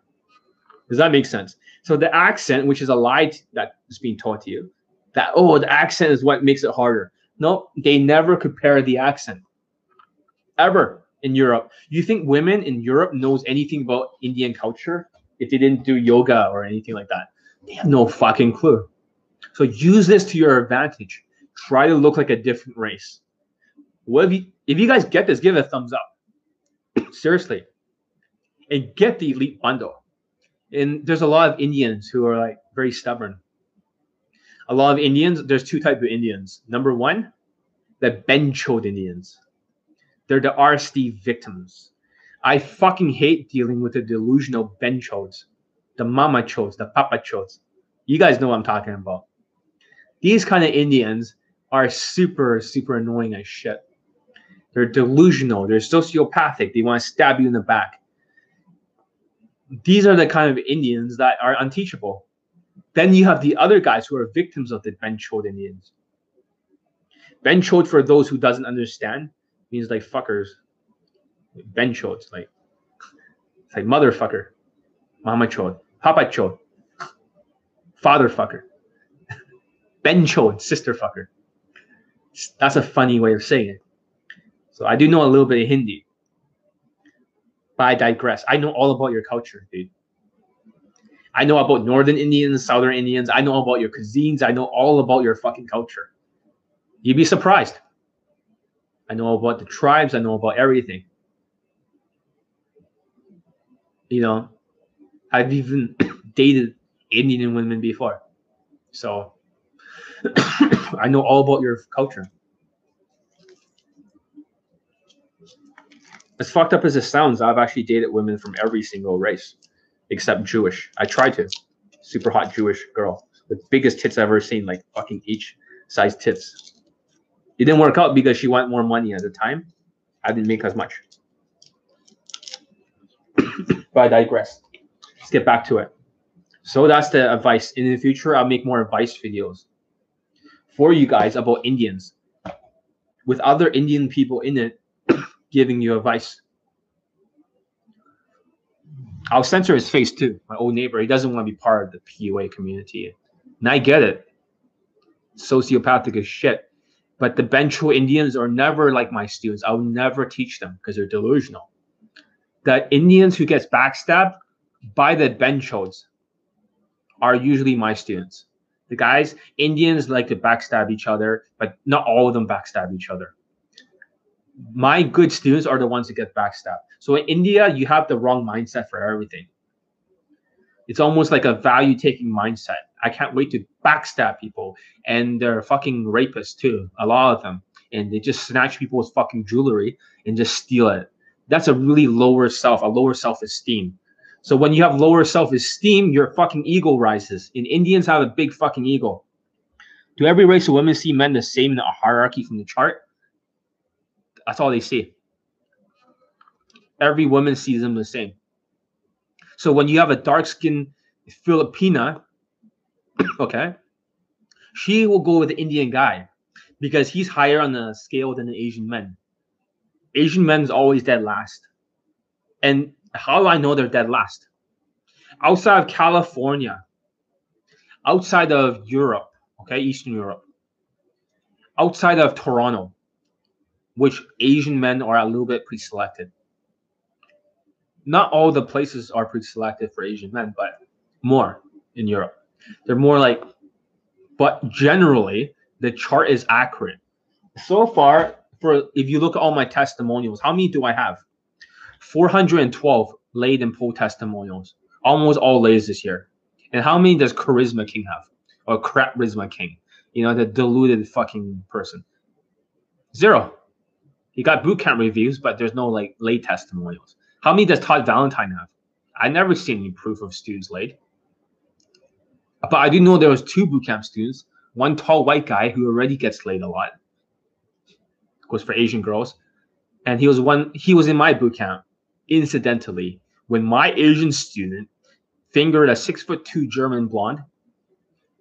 Does that make sense? So the accent, which is a lie that is being taught to you, that oh, the accent is what makes it harder. No, they never compare the accent. Ever in Europe. You think women in Europe knows anything about Indian culture? if they didn't do yoga or anything like that. They have no fucking clue. So use this to your advantage. Try to look like a different race. What if you if you guys get this, give it a thumbs up. Seriously. And get the elite bundle. And there's a lot of Indians who are like very stubborn. A lot of Indians, there's two types of Indians. Number one, the benchod Indians. They're the RSD victims. I fucking hate dealing with the delusional benchods, the mama chodes, the papa chodes. You guys know what I'm talking about. These kind of Indians are super, super annoying as shit. They're delusional. They're sociopathic. They want to stab you in the back. These are the kind of Indians that are unteachable. Then you have the other guys who are victims of the benchod Indians. Benchod, for those who doesn't understand, means like fuckers. Benchod, like it's like motherfucker, mama chod, papa chod, father fucker, (laughs) benchod, sister fucker. That's a funny way of saying it. So I do know a little bit of Hindi. But I digress. I know all about your culture, dude. I know about Northern Indians, Southern Indians. I know about your cuisines. I know all about your fucking culture. You'd be surprised. I know about the tribes. I know about everything. You know, I've even (coughs) dated Indian women before. So (coughs) I know all about your culture. as fucked up as it sounds, I've actually dated women from every single race except Jewish. I tried to. Super hot Jewish girl The biggest tits I've ever seen, like fucking each size tits. It didn't work out because she wanted more money at the time. I didn't make as much. (coughs) but I digress. Let's get back to it. So that's the advice. In the future, I'll make more advice videos for you guys about Indians with other Indian people in it (coughs) giving you advice. I'll censor his face too. My old neighbor, he doesn't want to be part of the PUA community. And I get it. Sociopathic as shit. But the Bencho Indians are never like my students. I'll never teach them because they're delusional. The Indians who gets backstabbed by the Benchos are usually my students. The guys, Indians like to backstab each other, but not all of them backstab each other my good students are the ones that get backstabbed. So in India, you have the wrong mindset for everything. It's almost like a value taking mindset. I can't wait to backstab people. And they're fucking rapists too, a lot of them. And they just snatch people's fucking jewelry and just steal it. That's a really lower self, a lower self esteem. So when you have lower self esteem, your fucking ego rises. And Indians have a big fucking ego. Do every race of women see men the same in a hierarchy from the chart? That's all they see. Every woman sees them the same. So when you have a dark skinned Filipina, (coughs) okay, she will go with the Indian guy because he's higher on the scale than the Asian men. Asian men's always dead last. And how do I know they're dead last? Outside of California, outside of Europe, okay, Eastern Europe, outside of Toronto, which Asian men are a little bit pre-selected. Not all the places are pre-selected for Asian men, but more in Europe. They're more like, but generally the chart is accurate. So far, for if you look at all my testimonials, how many do I have? 412 laid and pull testimonials, almost all lays this year. And how many does Charisma King have? Or Charisma King? You know, the deluded fucking person. Zero. He got boot camp reviews, but there's no like late testimonials. How many does Todd Valentine have? I never seen any proof of students laid. But I do know there was two boot camp students. One tall white guy who already gets laid a lot. Was for Asian girls, and he was one. He was in my boot camp. Incidentally, when my Asian student fingered a six foot two German blonde,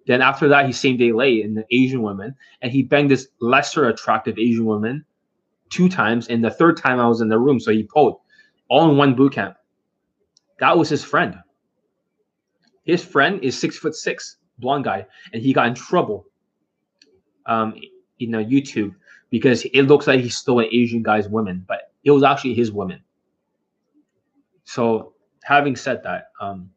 then after that he same day lay in the Asian woman, and he banged this lesser attractive Asian woman two times, and the third time I was in the room, so he pulled all in one boot camp. That was his friend. His friend is six foot six, blonde guy, and he got in trouble um, in a YouTube because it looks like he stole an Asian guy's woman, but it was actually his woman. So, having said that, um,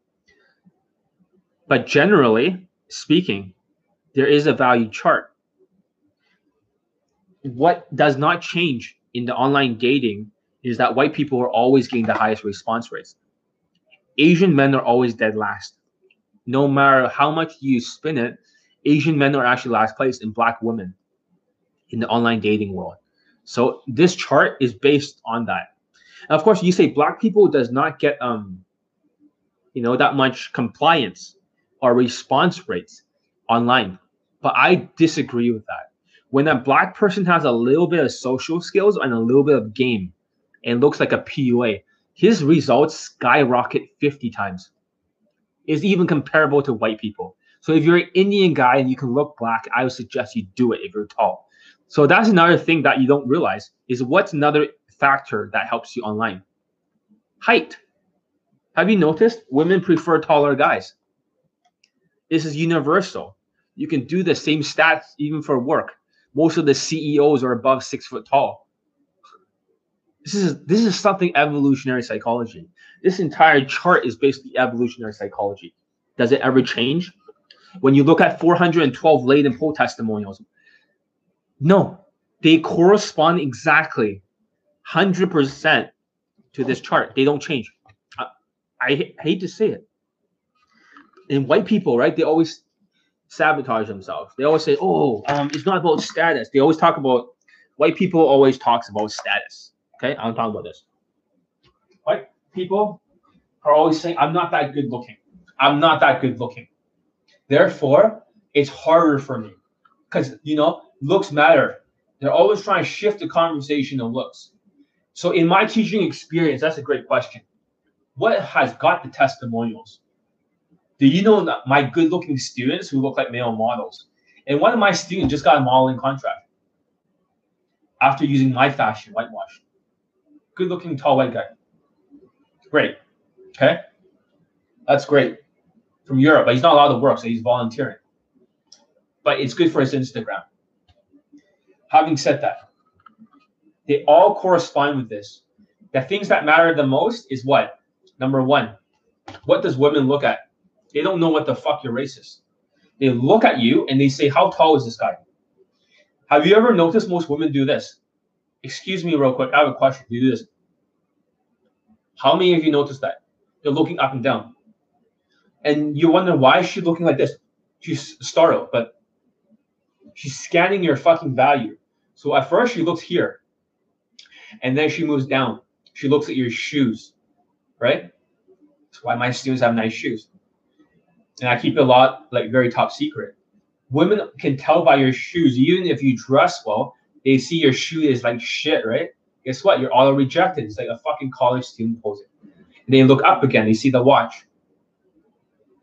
but generally speaking, there is a value chart what does not change in the online dating is that white people are always getting the highest response rates. Asian men are always dead last. No matter how much you spin it, Asian men are actually last place in black women in the online dating world. So this chart is based on that. Of course, you say black people does not get um, you know, that much compliance or response rates online. But I disagree with that. When a black person has a little bit of social skills and a little bit of game and looks like a PUA, his results skyrocket 50 times. Is even comparable to white people. So if you're an Indian guy and you can look black, I would suggest you do it if you're tall. So that's another thing that you don't realize is what's another factor that helps you online? Height. Have you noticed women prefer taller guys? This is universal. You can do the same stats even for work. Most of the CEOs are above six foot tall. This is this is something evolutionary psychology. This entire chart is basically evolutionary psychology. Does it ever change? When you look at 412 latent poll testimonials, no, they correspond exactly 100% to this chart. They don't change. I, I hate to say it. And white people, right? They always sabotage themselves. They always say, "Oh, um, it's not about status." They always talk about white people always talks about status. Okay, I'm talking about this. White people are always saying, I'm not that good looking. I'm not that good looking. Therefore, it's harder for me because, you know, looks matter. They're always trying to shift the conversation of looks. So, in my teaching experience, that's a great question. What has got the testimonials? Do you know that my good looking students who look like male models? And one of my students just got a modeling contract after using my fashion whitewash good looking tall white guy. Great. Okay. That's great. From Europe, but he's not allowed to work, so he's volunteering. But it's good for his Instagram. Having said that, they all correspond with this. The things that matter the most is what? Number one, what does women look at? They don't know what the fuck your race is. They look at you and they say, How tall is this guy? Have you ever noticed most women do this? Excuse me, real quick. I have a question. Do you do this? How many of you noticed that? They're looking up and down. And you wonder why is she looking like this? She's startled, but she's scanning your fucking value. So at first she looks here. And then she moves down. She looks at your shoes. Right? That's why my students have nice shoes. And I keep it a lot like very top secret. Women can tell by your shoes, even if you dress well, they see your shoe is like shit, right? Guess what? You're auto rejected. It's like a fucking college student posing. And they look up again. They see the watch.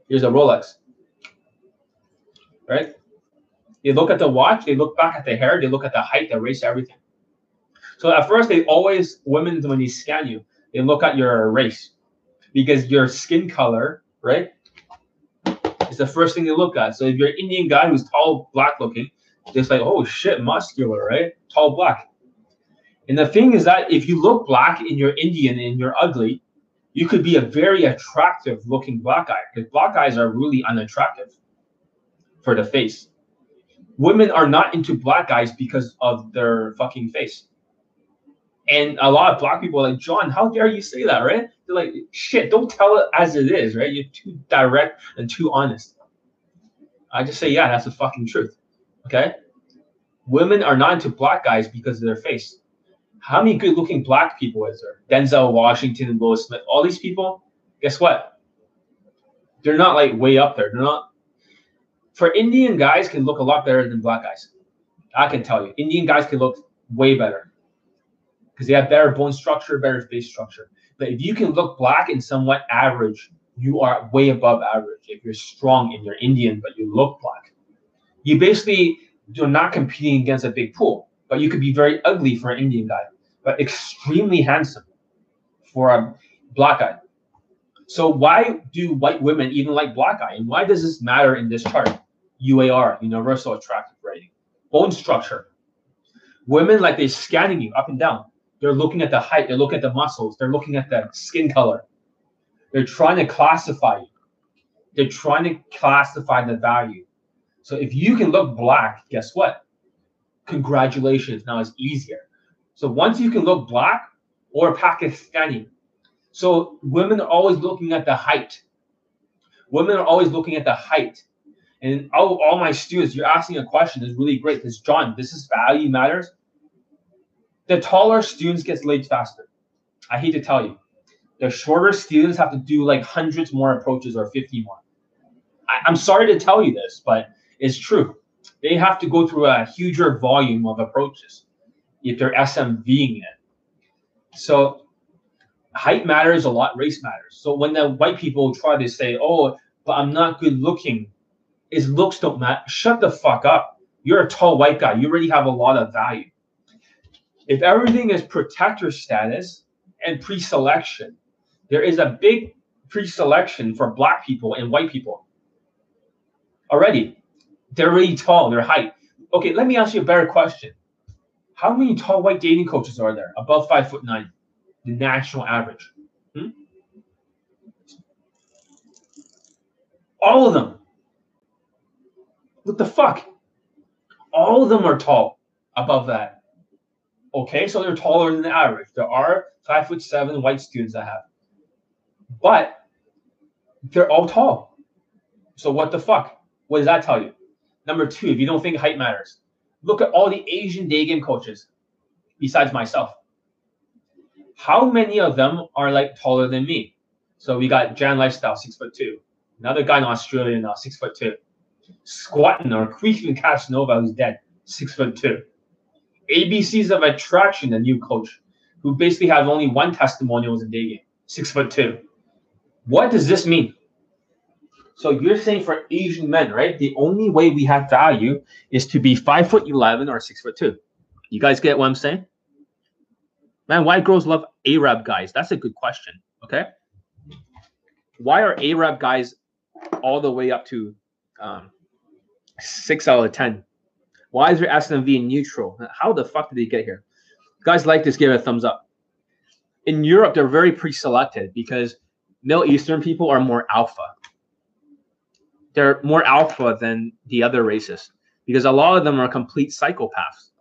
Here's a Rolex. Right? They look at the watch. They look back at the hair. They look at the height, the race, everything. So at first, they always women when they scan you, they look at your race because your skin color, right, is the first thing they look at. So if you're an Indian guy who's tall, black looking, just like, oh shit, muscular, right? Tall black. And the thing is that if you look black and you're Indian and you're ugly, you could be a very attractive looking black guy because black guys are really unattractive for the face. Women are not into black guys because of their fucking face. And a lot of black people are like, John, how dare you say that, right? They're like, shit, don't tell it as it is, right? You're too direct and too honest. I just say, yeah, that's the fucking truth. Okay? Women are not into black guys because of their face. How many good looking black people is there? Denzel Washington and Will Smith, all these people, guess what? They're not like way up there. They're not. For Indian guys, can look a lot better than black guys. I can tell you, Indian guys can look way better because they have better bone structure, better face structure. But if you can look black and somewhat average, you are way above average. If you're strong and you're Indian, but you look black, you basically you're not competing against a big pool. But you could be very ugly for an Indian guy, but extremely handsome for a black guy. So why do white women even like black guy? And why does this matter in this chart? UAR, Universal Attractive Rating. Bone structure. Women like they're scanning you up and down. They're looking at the height. They're looking at the muscles. They're looking at the skin color. They're trying to classify you. They're trying to classify the value. So if you can look black, guess what? congratulations, now it's easier. So once you can look black or Pakistani, so women are always looking at the height. Women are always looking at the height. And all, all my students, you're asking a question is really great because John, this is value matters. The taller students gets laid faster. I hate to tell you. The shorter students have to do like hundreds more approaches or 50 more. I, I'm sorry to tell you this, but it's true. They have to go through a huger volume of approaches if they're SMVing it. So height matters a lot, race matters. So when the white people try to say, oh, but I'm not good looking, his looks don't matter. Shut the fuck up. You're a tall white guy. You already have a lot of value. If everything is protector status and pre-selection, there is a big pre-selection for black people and white people. Already, they're really tall. Their height. Okay, let me ask you a better question. How many tall white dating coaches are there? Above five foot nine, the national average. Hmm? All of them. What the fuck? All of them are tall above that. Okay, so they're taller than the average. There are five foot seven white students that have, but they're all tall. So what the fuck? What does that tell you? Number two, if you don't think height matters, look at all the Asian day game coaches, besides myself. How many of them are like taller than me? So we got Jan Lifestyle, six foot two. Another guy in Australia now, six foot two. Squatting or Creaking Casanova, who's dead, six foot two. ABCs of Attraction, a new coach, who basically has only one testimonial in day game, six foot two. What does this mean? So you're saying for Asian men, right? The only way we have value is to be five foot eleven or six foot two. You guys get what I'm saying? Man, why girls love Arab guys? That's a good question. Okay. Why are Arab guys all the way up to um, six out of ten? Why is your SMV neutral? How the fuck did they get here? Guys like this, give it a thumbs up. In Europe, they're very pre-selected because Middle Eastern people are more alpha. They're more alpha than the other races because a lot of them are complete psychopaths.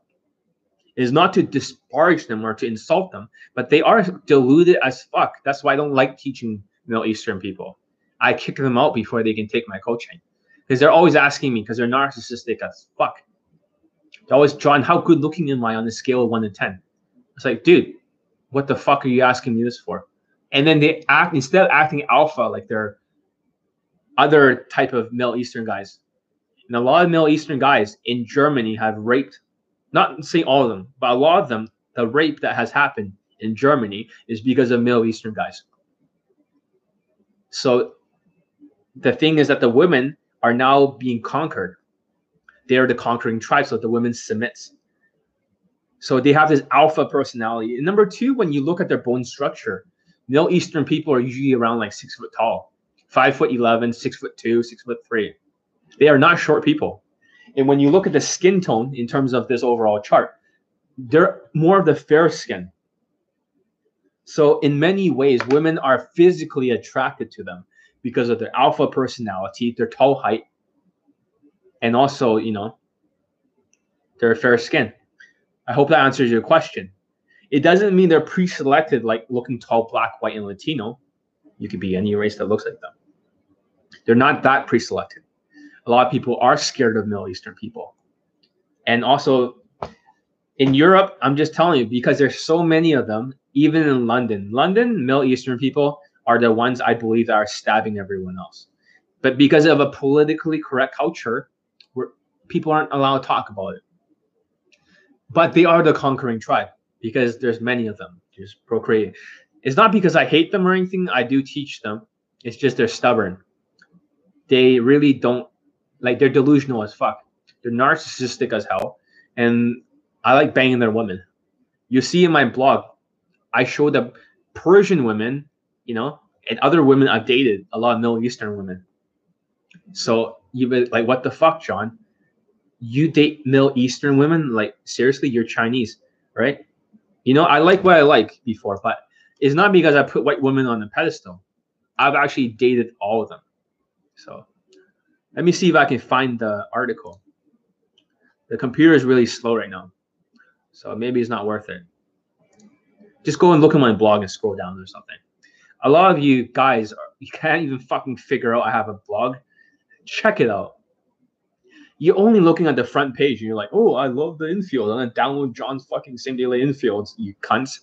It is not to disparage them or to insult them, but they are deluded as fuck. That's why I don't like teaching Middle Eastern people. I kick them out before they can take my coaching because they're always asking me because they're narcissistic as fuck. They're always, John, how good looking am I on the scale of one to 10? It's like, dude, what the fuck are you asking me this for? And then they act, instead of acting alpha like they're other type of Middle Eastern guys. And a lot of Middle Eastern guys in Germany have raped, not saying all of them, but a lot of them, the rape that has happened in Germany is because of Middle Eastern guys. So the thing is that the women are now being conquered. They are the conquering tribe, so the women submits. So they have this alpha personality. And number two, when you look at their bone structure, Middle Eastern people are usually around like six foot tall five foot 11, six foot two, six foot three. They are not short people. And when you look at the skin tone in terms of this overall chart, they're more of the fair skin. So in many ways, women are physically attracted to them because of their alpha personality, their tall height, and also, you know, their fair skin. I hope that answers your question. It doesn't mean they're pre-selected like looking tall, black, white, and Latino. You could be any race that looks like them. They're not that pre-selected. A lot of people are scared of Middle Eastern people. And also in Europe, I'm just telling you, because there's so many of them, even in London. London, Middle Eastern people are the ones I believe that are stabbing everyone else. But because of a politically correct culture, people aren't allowed to talk about it. But they are the conquering tribe because there's many of them just procreating. It's not because I hate them or anything. I do teach them. It's just they're stubborn they really don't like they're delusional as fuck. They're narcissistic as hell. And I like banging their women. You see in my blog, I show the Persian women, you know, and other women I've dated, a lot of Middle Eastern women. So you like what the fuck, John? You date Middle Eastern women? Like seriously, you're Chinese, right? You know, I like what I like before, but it's not because I put white women on the pedestal. I've actually dated all of them. So let me see if I can find the article. The computer is really slow right now. So maybe it's not worth it. Just go and look at my blog and scroll down or something. A lot of you guys, you can't even fucking figure out I have a blog. Check it out. You're only looking at the front page and you're like, oh, I love the infield. And then download John's fucking same day infields, you cunts.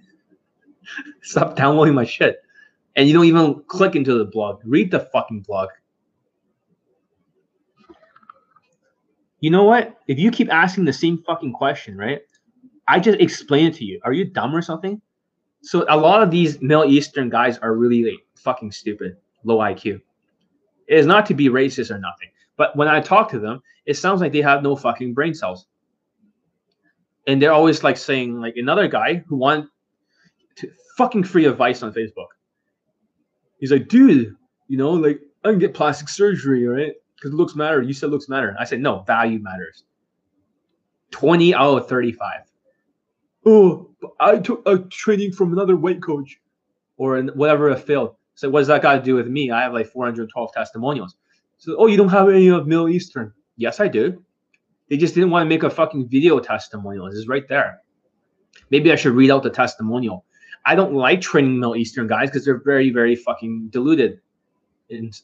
(laughs) Stop downloading my shit. And you don't even click into the blog. Read the fucking blog. You know what? If you keep asking the same fucking question, right? I just explain it to you. Are you dumb or something? So a lot of these Middle Eastern guys are really like, fucking stupid, low IQ. It is not to be racist or nothing, but when I talk to them, it sounds like they have no fucking brain cells. And they're always like saying, like another guy who want to fucking free advice on Facebook. He's like, dude, you know, like I can get plastic surgery, right? Because looks matter. You said looks matter. I said no, value matters. 20 out of 35 oh, I took a training from another weight coach or in whatever it failed. So what does that got to do with me? I have like 412 testimonials. So, oh, you don't have any of Middle Eastern? Yes, I do. They just didn't want to make a fucking video testimonial. It's right there. Maybe I should read out the testimonial. I don't like training Middle Eastern guys because they're very, very fucking deluded. And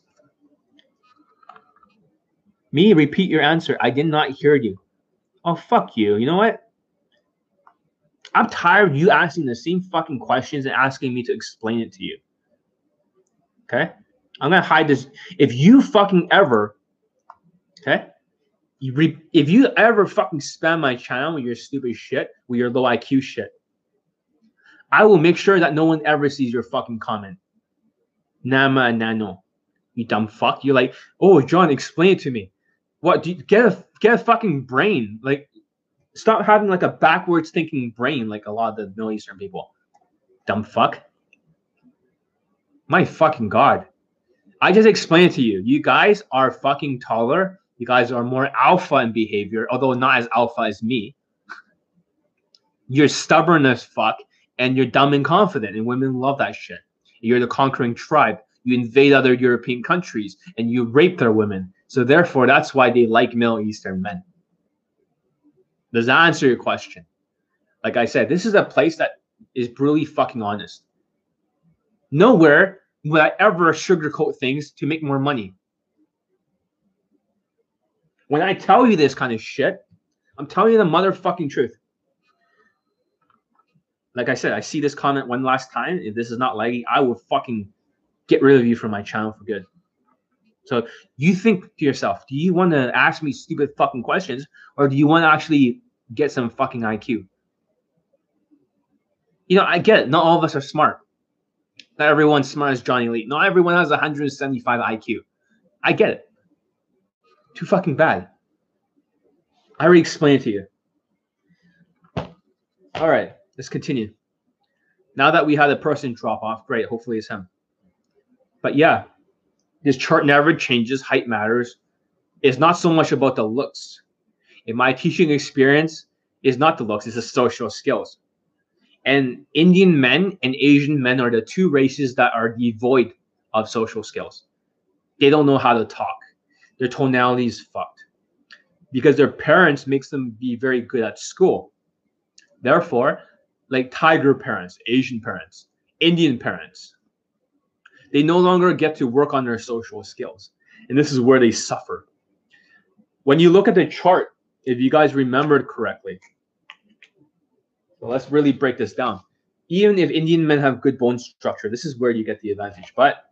me, repeat your answer. I did not hear you. Oh, fuck you. You know what? I'm tired of you asking the same fucking questions and asking me to explain it to you. Okay? I'm gonna hide this. If you fucking ever, okay, you re, if you ever fucking spam my channel with your stupid shit, with your low IQ shit, I will make sure that no one ever sees your fucking comment. Nama nano, you dumb fuck. You're like, oh John, explain it to me. What? Do you get a get a fucking brain? Like stop having like a backwards thinking brain like a lot of the Middle Eastern people. Dumb fuck. My fucking god. I just explained to you. You guys are fucking taller. You guys are more alpha in behavior, although not as alpha as me. You're stubborn as fuck, and you're dumb and confident, and women love that shit. You're the conquering tribe. You invade other European countries and you rape their women. So therefore, that's why they like Middle Eastern men. Does that answer your question? Like I said, this is a place that is brutally fucking honest. Nowhere would I ever sugarcoat things to make more money. When I tell you this kind of shit, I'm telling you the motherfucking truth. Like I said, I see this comment one last time. If this is not laggy, I will fucking get rid of you from my channel for good. So you think to yourself, do you want to ask me stupid fucking questions or do you want to actually get some fucking IQ? You know, I get it. Not all of us are smart. Not everyone's smart as Johnny Lee. Not everyone has 175 IQ. I get it. Too fucking bad. I already explained it to you. All right, let's continue. Now that we had a person drop off, great. Hopefully it's him. But yeah, this chart never changes. Height matters. It's not so much about the looks. In my teaching experience, is not the looks; it's the social skills. And Indian men and Asian men are the two races that are devoid of social skills. They don't know how to talk. Their tonality is fucked because their parents makes them be very good at school. Therefore, like tiger parents, Asian parents, Indian parents, they no longer get to work on their social skills. And this is where they suffer. When you look at the chart, if you guys remembered correctly, well, let's really break this down. Even if Indian men have good bone structure, this is where you get the advantage. But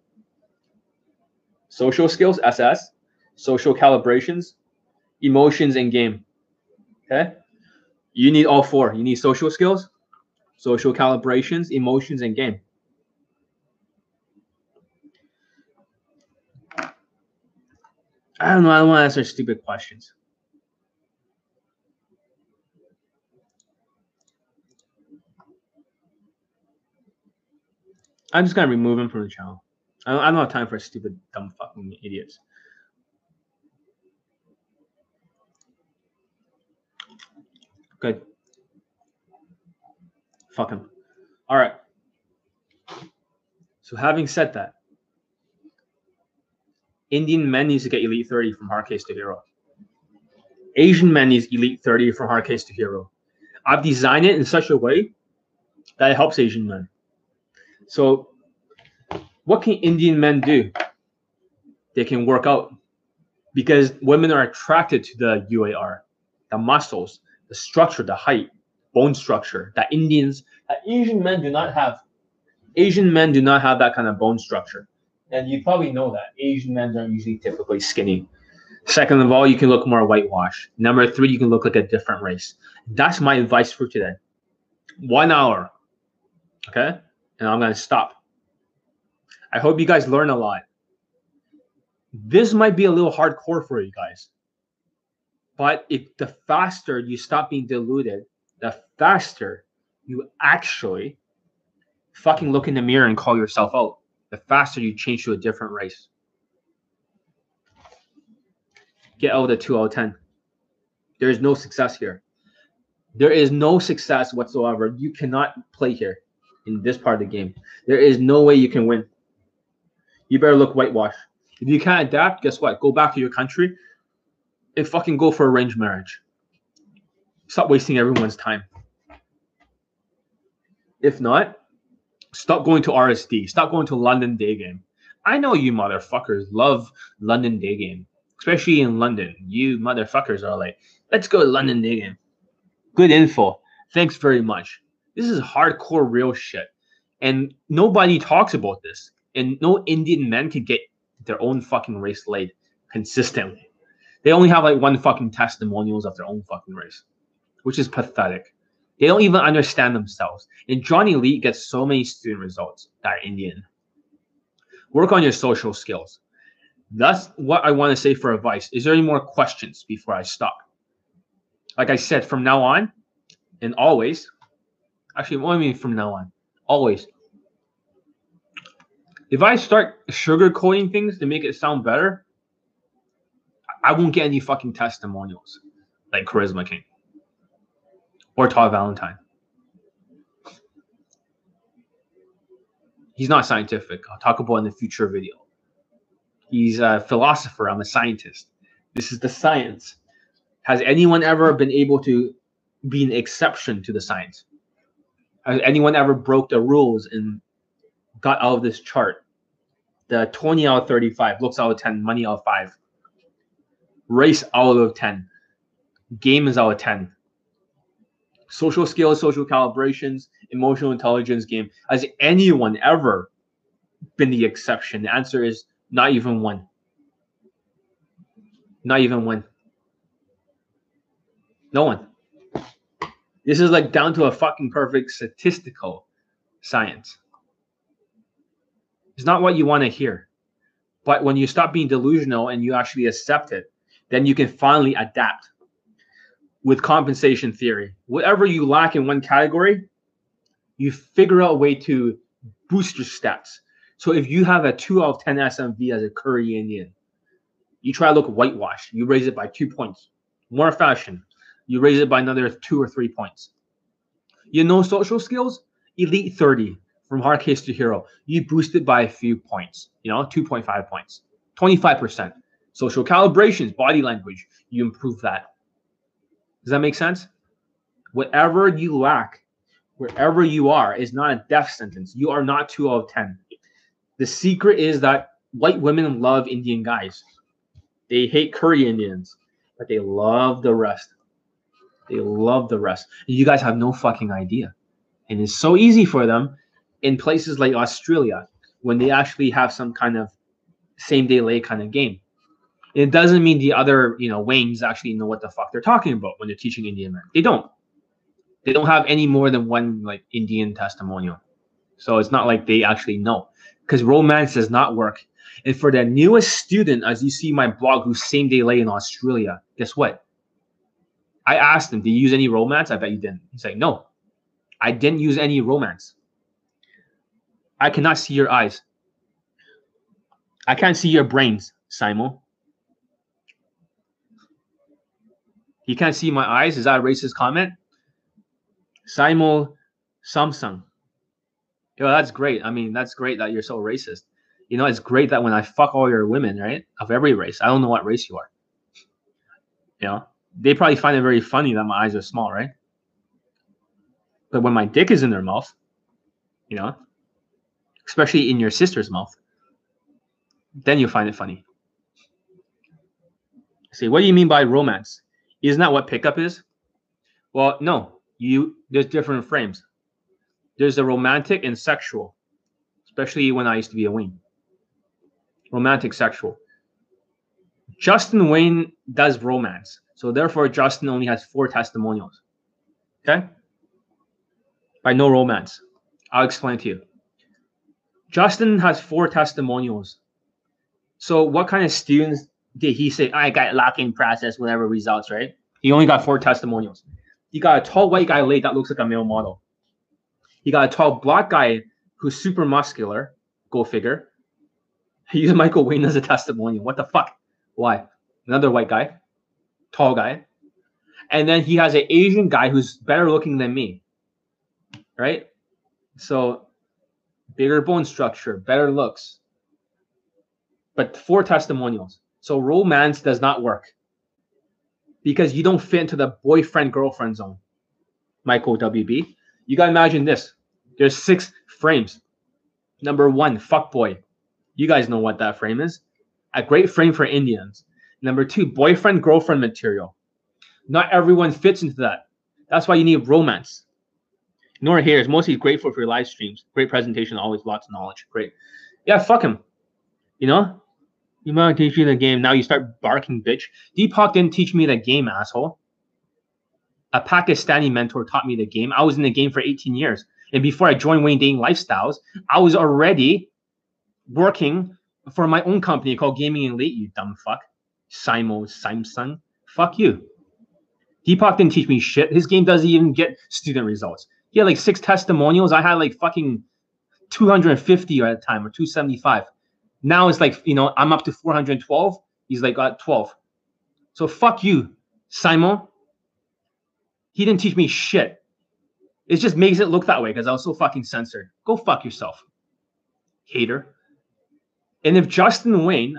social skills, SS, social calibrations, emotions, and game. Okay? You need all four. You need social skills, social calibrations, emotions, and game. I don't know. I don't want to answer stupid questions. I'm just gonna remove him from the channel. I don't, I don't have time for stupid, dumb, fucking idiots. Good. Fuck him. All right. So having said that, Indian men needs to get Elite 30 from hard case to hero. Asian men is Elite 30 from hard case to hero. I've designed it in such a way that it helps Asian men. So, what can Indian men do? They can work out because women are attracted to the UAR, the muscles, the structure, the height, bone structure that Indians, that Asian men do not have. Asian men do not have that kind of bone structure. And you probably know that Asian men are usually typically skinny. Second of all, you can look more whitewash. Number three, you can look like a different race. That's my advice for today. One hour. Okay? And I'm going to stop. I hope you guys learn a lot. This might be a little hardcore for you guys. But if the faster you stop being deluded, the faster you actually fucking look in the mirror and call yourself out, the faster you change to a different race. Get out of the 2 out of 10. There is no success here. There is no success whatsoever. You cannot play here in this part of the game. There is no way you can win. You better look whitewash. If you can't adapt, guess what? Go back to your country and fucking go for arranged marriage. Stop wasting everyone's time. If not, stop going to RSD. Stop going to London Day Game. I know you motherfuckers love London Day Game, especially in London. You motherfuckers are like, let's go to London Day Game. Good info. Thanks very much. This is hardcore real shit. And nobody talks about this. And no Indian men can get their own fucking race laid consistently. They only have like one fucking testimonials of their own fucking race, which is pathetic. They don't even understand themselves. And Johnny Lee gets so many student results that are Indian. Work on your social skills. That's what I want to say for advice. Is there any more questions before I stop? Like I said, from now on and always, Actually, I mean from now on? Always. If I start sugarcoating things to make it sound better, I won't get any fucking testimonials like Charisma King or Todd Valentine. He's not scientific. I'll talk about in the future video. He's a philosopher. I'm a scientist. This is the science. Has anyone ever been able to be an exception to the science? Has anyone ever broke the rules and got out of this chart? The 20 out of 35, looks out of 10, money out of 5, race out of 10, game is out of 10, social skills, social calibrations, emotional intelligence game. Has anyone ever been the exception? The answer is not even one. Not even one. No one. This is like down to a fucking perfect statistical science. It's not what you want to hear. But when you stop being delusional and you actually accept it, then you can finally adapt with compensation theory. Whatever you lack in one category, you figure out a way to boost your stats. So if you have a 2 out of 10 SMV as a Curry Indian, you try to look whitewashed, you raise it by two points. More fashion, you raise it by another two or three points. You know social skills, elite 30 from hard case to hero. You boost it by a few points, you know, 2.5 points, 25%. Social calibrations, body language, you improve that. Does that make sense? Whatever you lack, wherever you are, is not a death sentence. You are not two out of 10. The secret is that white women love Indian guys. They hate curry Indians, but they love the rest. They love the rest. You guys have no fucking idea. And it's so easy for them in places like Australia when they actually have some kind of same day lay kind of game. It doesn't mean the other, you know, wings actually know what the fuck they're talking about when they're teaching Indian men. They don't. They don't have any more than one like Indian testimonial. So it's not like they actually know. Because romance does not work. And for the newest student, as you see my blog who's same day lay in Australia, guess what? I asked him, "Did you use any romance?" I bet you didn't. He's like, "No, I didn't use any romance. I cannot see your eyes. I can't see your brains, Simon. You can't see my eyes. Is that a racist comment? Simon Samsung. Yo, that's great. I mean, that's great that you're so racist. You know, it's great that when I fuck all your women, right, of every race, I don't know what race you are. You know, they probably find it very funny that my eyes are small, right? But when my dick is in their mouth, you know, especially in your sister's mouth, then you find it funny. See, what do you mean by romance? Isn't that what pickup is? Well, no. You there's different frames. There's a romantic and sexual, especially when I used to be a wing. Romantic, sexual. Justin Wayne does romance, so therefore Justin only has four testimonials. Okay, by no romance. I'll explain to you. Justin has four testimonials. So what kind of students did he say? I got lock-in process, whatever results, right? He only got four testimonials. He got a tall white guy late that looks like a male model. He got a tall black guy who's super muscular. Go figure. He used Michael Wayne as a testimonial. What the fuck? Why? Another white guy, tall guy. And then he has an Asian guy who's better looking than me. Right? So bigger bone structure, better looks. But four testimonials. So romance does not work because you don't fit into the boyfriend girlfriend zone. Michael WB. You gotta imagine this. There's six frames. Number one, fuck boy. You guys know what that frame is. A great frame for Indians. Number two, boyfriend girlfriend material. Not everyone fits into that. That's why you need romance. Nora here is mostly grateful for your live streams. Great presentation, always lots of knowledge. Great. Yeah, fuck him. You know, you might teach you the game. Now you start barking, bitch. Deepak didn't teach me the game, asshole. A Pakistani mentor taught me the game. I was in the game for 18 years. And before I joined Wayne Dating Lifestyles, I was already working for my own company called Gaming Elite, you dumb fuck. Simo Samsung. Fuck you. Deepak didn't teach me shit. His game doesn't even get student results. He had like six testimonials. I had like fucking 250 at a time or 275. Now it's like, you know, I'm up to 412. He's like got 12. So fuck you, Simon. He didn't teach me shit. It just makes it look that way because I was so fucking censored. Go fuck yourself, hater. And if Justin Wayne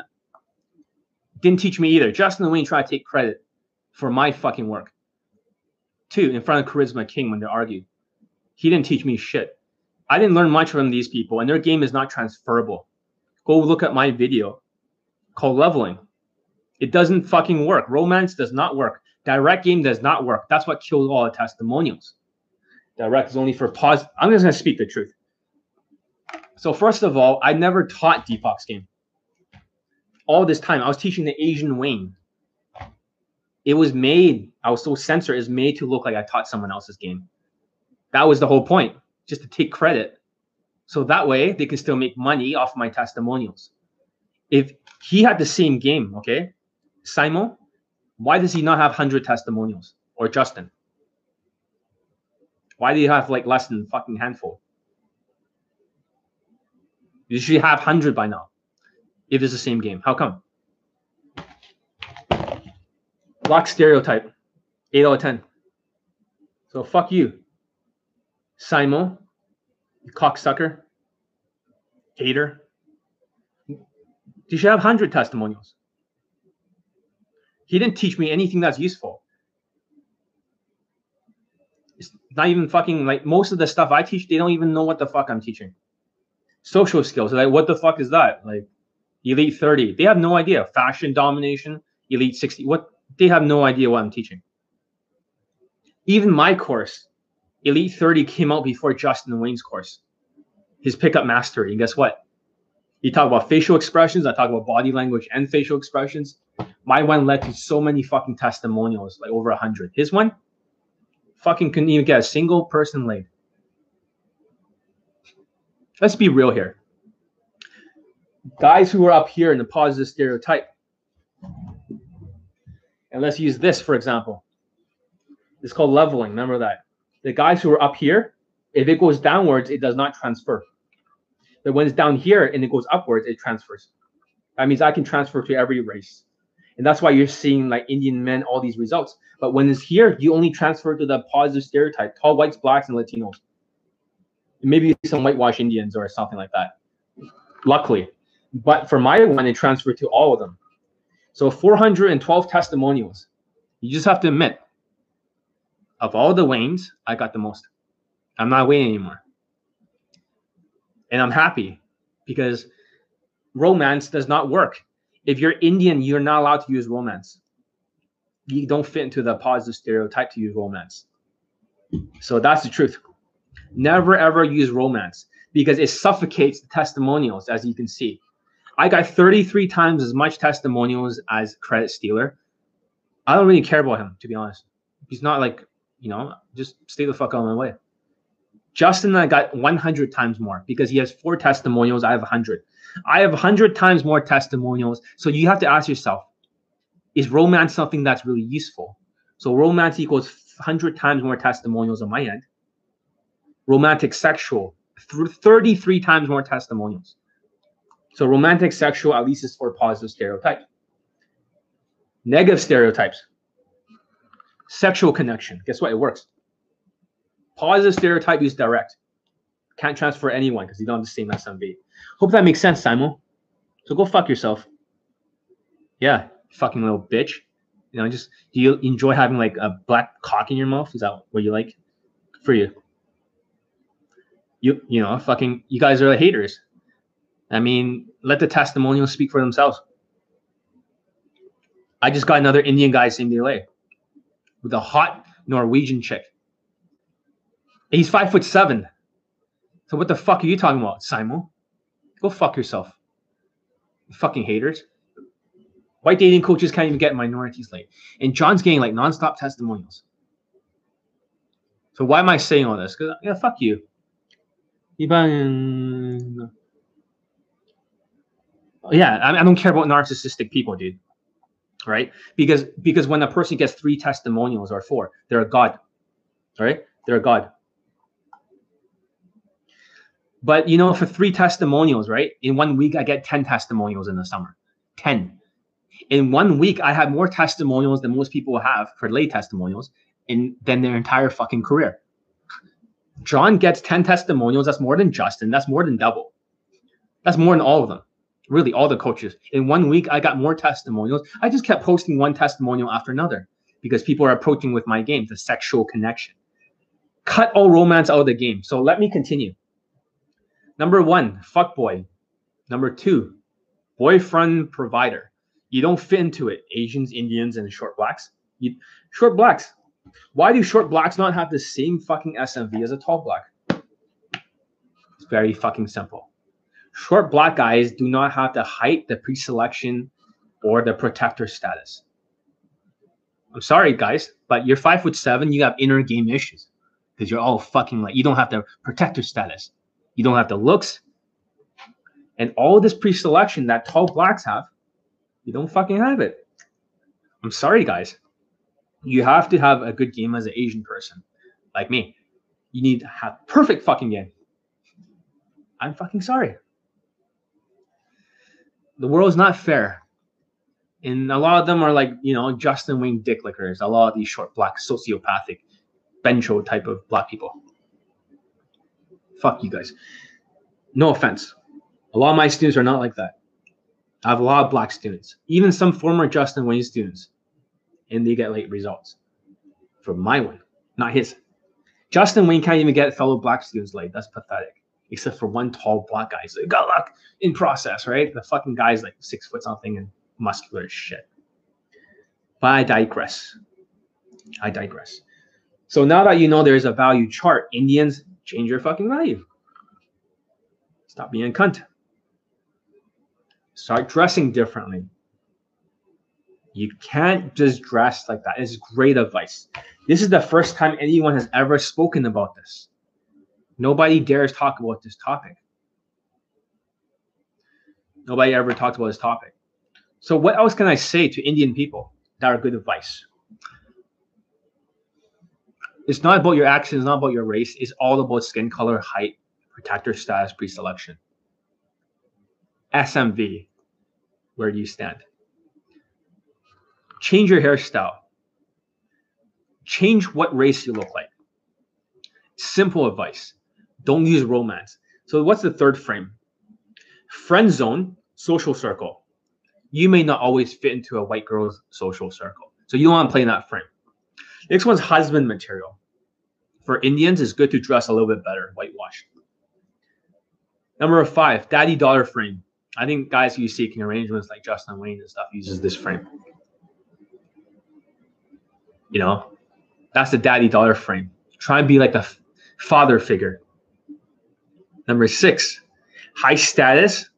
didn't teach me either, Justin Wayne tried to take credit for my fucking work. too, in front of Charisma King when they argued. He didn't teach me shit. I didn't learn much from these people, and their game is not transferable. Go look at my video called Leveling. It doesn't fucking work. Romance does not work. Direct game does not work. That's what killed all the testimonials. Direct is only for pause. I'm just going to speak the truth. So, first of all, I never taught Deepak's game. All this time, I was teaching the Asian Wayne. It was made, I was so censored, is made to look like I taught someone else's game. That was the whole point, just to take credit so that way they can still make money off my testimonials. If he had the same game, okay, Simon, why does he not have 100 testimonials? Or Justin? Why do you have like less than fucking handful? You should have 100 by now if it's the same game. How come? Black stereotype, 8 out of 10. So fuck you. Simon, cocksucker, hater. You should have 100 testimonials. He didn't teach me anything that's useful. It's not even fucking like most of the stuff I teach, they don't even know what the fuck I'm teaching. Social skills, like what the fuck is that? Like Elite 30, they have no idea. Fashion domination, Elite 60, what they have no idea what I'm teaching. Even my course, Elite 30 came out before Justin Wayne's course, his pickup mastery. And guess what? You talk about facial expressions. I talk about body language and facial expressions. My one led to so many fucking testimonials, like over a hundred. His one, fucking couldn't even get a single person laid. Let's be real here. Guys who are up here in the positive stereotype. And let's use this for example. It's called leveling. Remember that the guys who are up here, if it goes downwards, it does not transfer. But when it's down here and it goes upwards, it transfers. That means I can transfer to every race. And that's why you're seeing like Indian men, all these results. But when it's here, you only transfer to the positive stereotype, tall whites, blacks, and Latinos. Maybe some whitewash Indians or something like that. Luckily. But for my one, it transferred to all of them. So 412 testimonials. You just have to admit, of all the Waynes, I got the most. I'm not Wayne anymore. And I'm happy because romance does not work. If you're Indian, you're not allowed to use romance. You don't fit into the positive stereotype to use romance. So that's the truth. Never ever use romance because it suffocates the testimonials, as you can see. I got 33 times as much testimonials as Credit Stealer. I don't really care about him, to be honest. He's not like, you know, just stay the fuck out of my way. Justin I got 100 times more because he has four testimonials. I have 100. I have 100 times more testimonials. So you have to ask yourself, is romance something that's really useful? So romance equals 100 times more testimonials on my end. Romantic sexual, 33 times more testimonials. So romantic sexual at least is for positive stereotype. Negative stereotypes. Sexual connection. Guess what? It works. Positive stereotype is direct. Can't transfer anyone because you don't have the same SMV. Hope that makes sense, Simon. So go fuck yourself. Yeah, fucking little bitch. You know, just do you enjoy having like a black cock in your mouth? Is that what you like? For you. You you know, fucking you guys are the haters. I mean, let the testimonials speak for themselves. I just got another Indian guy the LA with a hot Norwegian chick. He's five foot seven. So what the fuck are you talking about, Simon? Go fuck yourself. fucking haters. White dating coaches can't even get minorities laid. And John's getting like nonstop testimonials. So why am I saying all this? Because yeah, fuck you. Even yeah, I, I don't care about narcissistic people, dude. Right? Because because when a person gets three testimonials or four, they're a god. Right? They're a god. But you know, for three testimonials, right? In one week, I get 10 testimonials in the summer. 10 in one week, I have more testimonials than most people have for lay testimonials in than their entire fucking career. John gets 10 testimonials. That's more than Justin. That's more than double. That's more than all of them. Really, all the coaches. In one week, I got more testimonials. I just kept posting one testimonial after another because people are approaching with my game, the sexual connection. Cut all romance out of the game. So let me continue. Number one, fuck boy. Number two, boyfriend provider. You don't fit into it. Asians, Indians, and short blacks. You, short blacks. Why do short blacks not have the same fucking SMV as a tall black? It's very fucking simple. Short black guys do not have the height, the pre-selection, or the protector status. I'm sorry, guys, but you're five foot seven. You have inner game issues because you're all fucking like you don't have the protector status. You don't have the looks, and all this pre-selection that tall blacks have you don't fucking have it. I'm sorry, guys. You have to have a good game as an Asian person, like me. You need to have perfect fucking game. I'm fucking sorry. The world is not fair. And a lot of them are like, you know, Justin Wayne dick lickers, a lot of these short black sociopathic bencho type of black people. Fuck you guys. No offense. A lot of my students are not like that. I have a lot of black students, even some former Justin Wayne students, and they get late results from my win, not his. Justin Wayne can't even get fellow black students late. That's pathetic. Except for one tall black guy. So got luck in process, right? The fucking guy's like six foot something and muscular as shit. But I digress. I digress. So now that you know there's a value chart, Indians change your fucking value. Stop being a cunt. Start dressing differently. You can't just dress like that. It's great advice. This is the first time anyone has ever spoken about this. Nobody dares talk about this topic. Nobody ever talked about this topic. So, what else can I say to Indian people that are good advice? It's not about your actions, not about your race. It's all about skin color, height, protector status, pre selection. SMV, where do you stand? Change your hairstyle. Change what race you look like. Simple advice. Don't use romance. So, what's the third frame? Friend zone, social circle. You may not always fit into a white girl's social circle. So you don't want to play in that frame. Next one's husband material. For Indians, it's good to dress a little bit better, whitewashed. Number five, daddy daughter frame. I think guys who seeking arrangements like Justin Wayne and stuff uses this frame. You know, that's the daddy daughter frame. Try and be like the father figure. Number six, high status,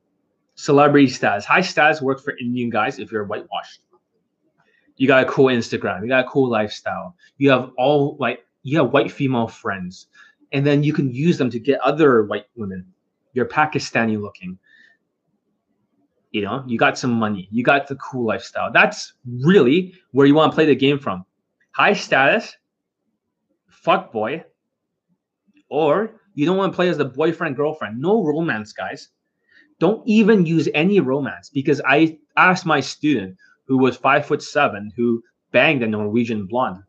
celebrity status. High status works for Indian guys if you're whitewashed. You got a cool Instagram, you got a cool lifestyle, you have all like you have white female friends, and then you can use them to get other white women. You're Pakistani looking. You know, you got some money, you got the cool lifestyle. That's really where you want to play the game from. High status, fuck boy, or you don't want to play as the boyfriend girlfriend. No romance, guys. Don't even use any romance because I asked my student who was five foot seven who banged a Norwegian blonde.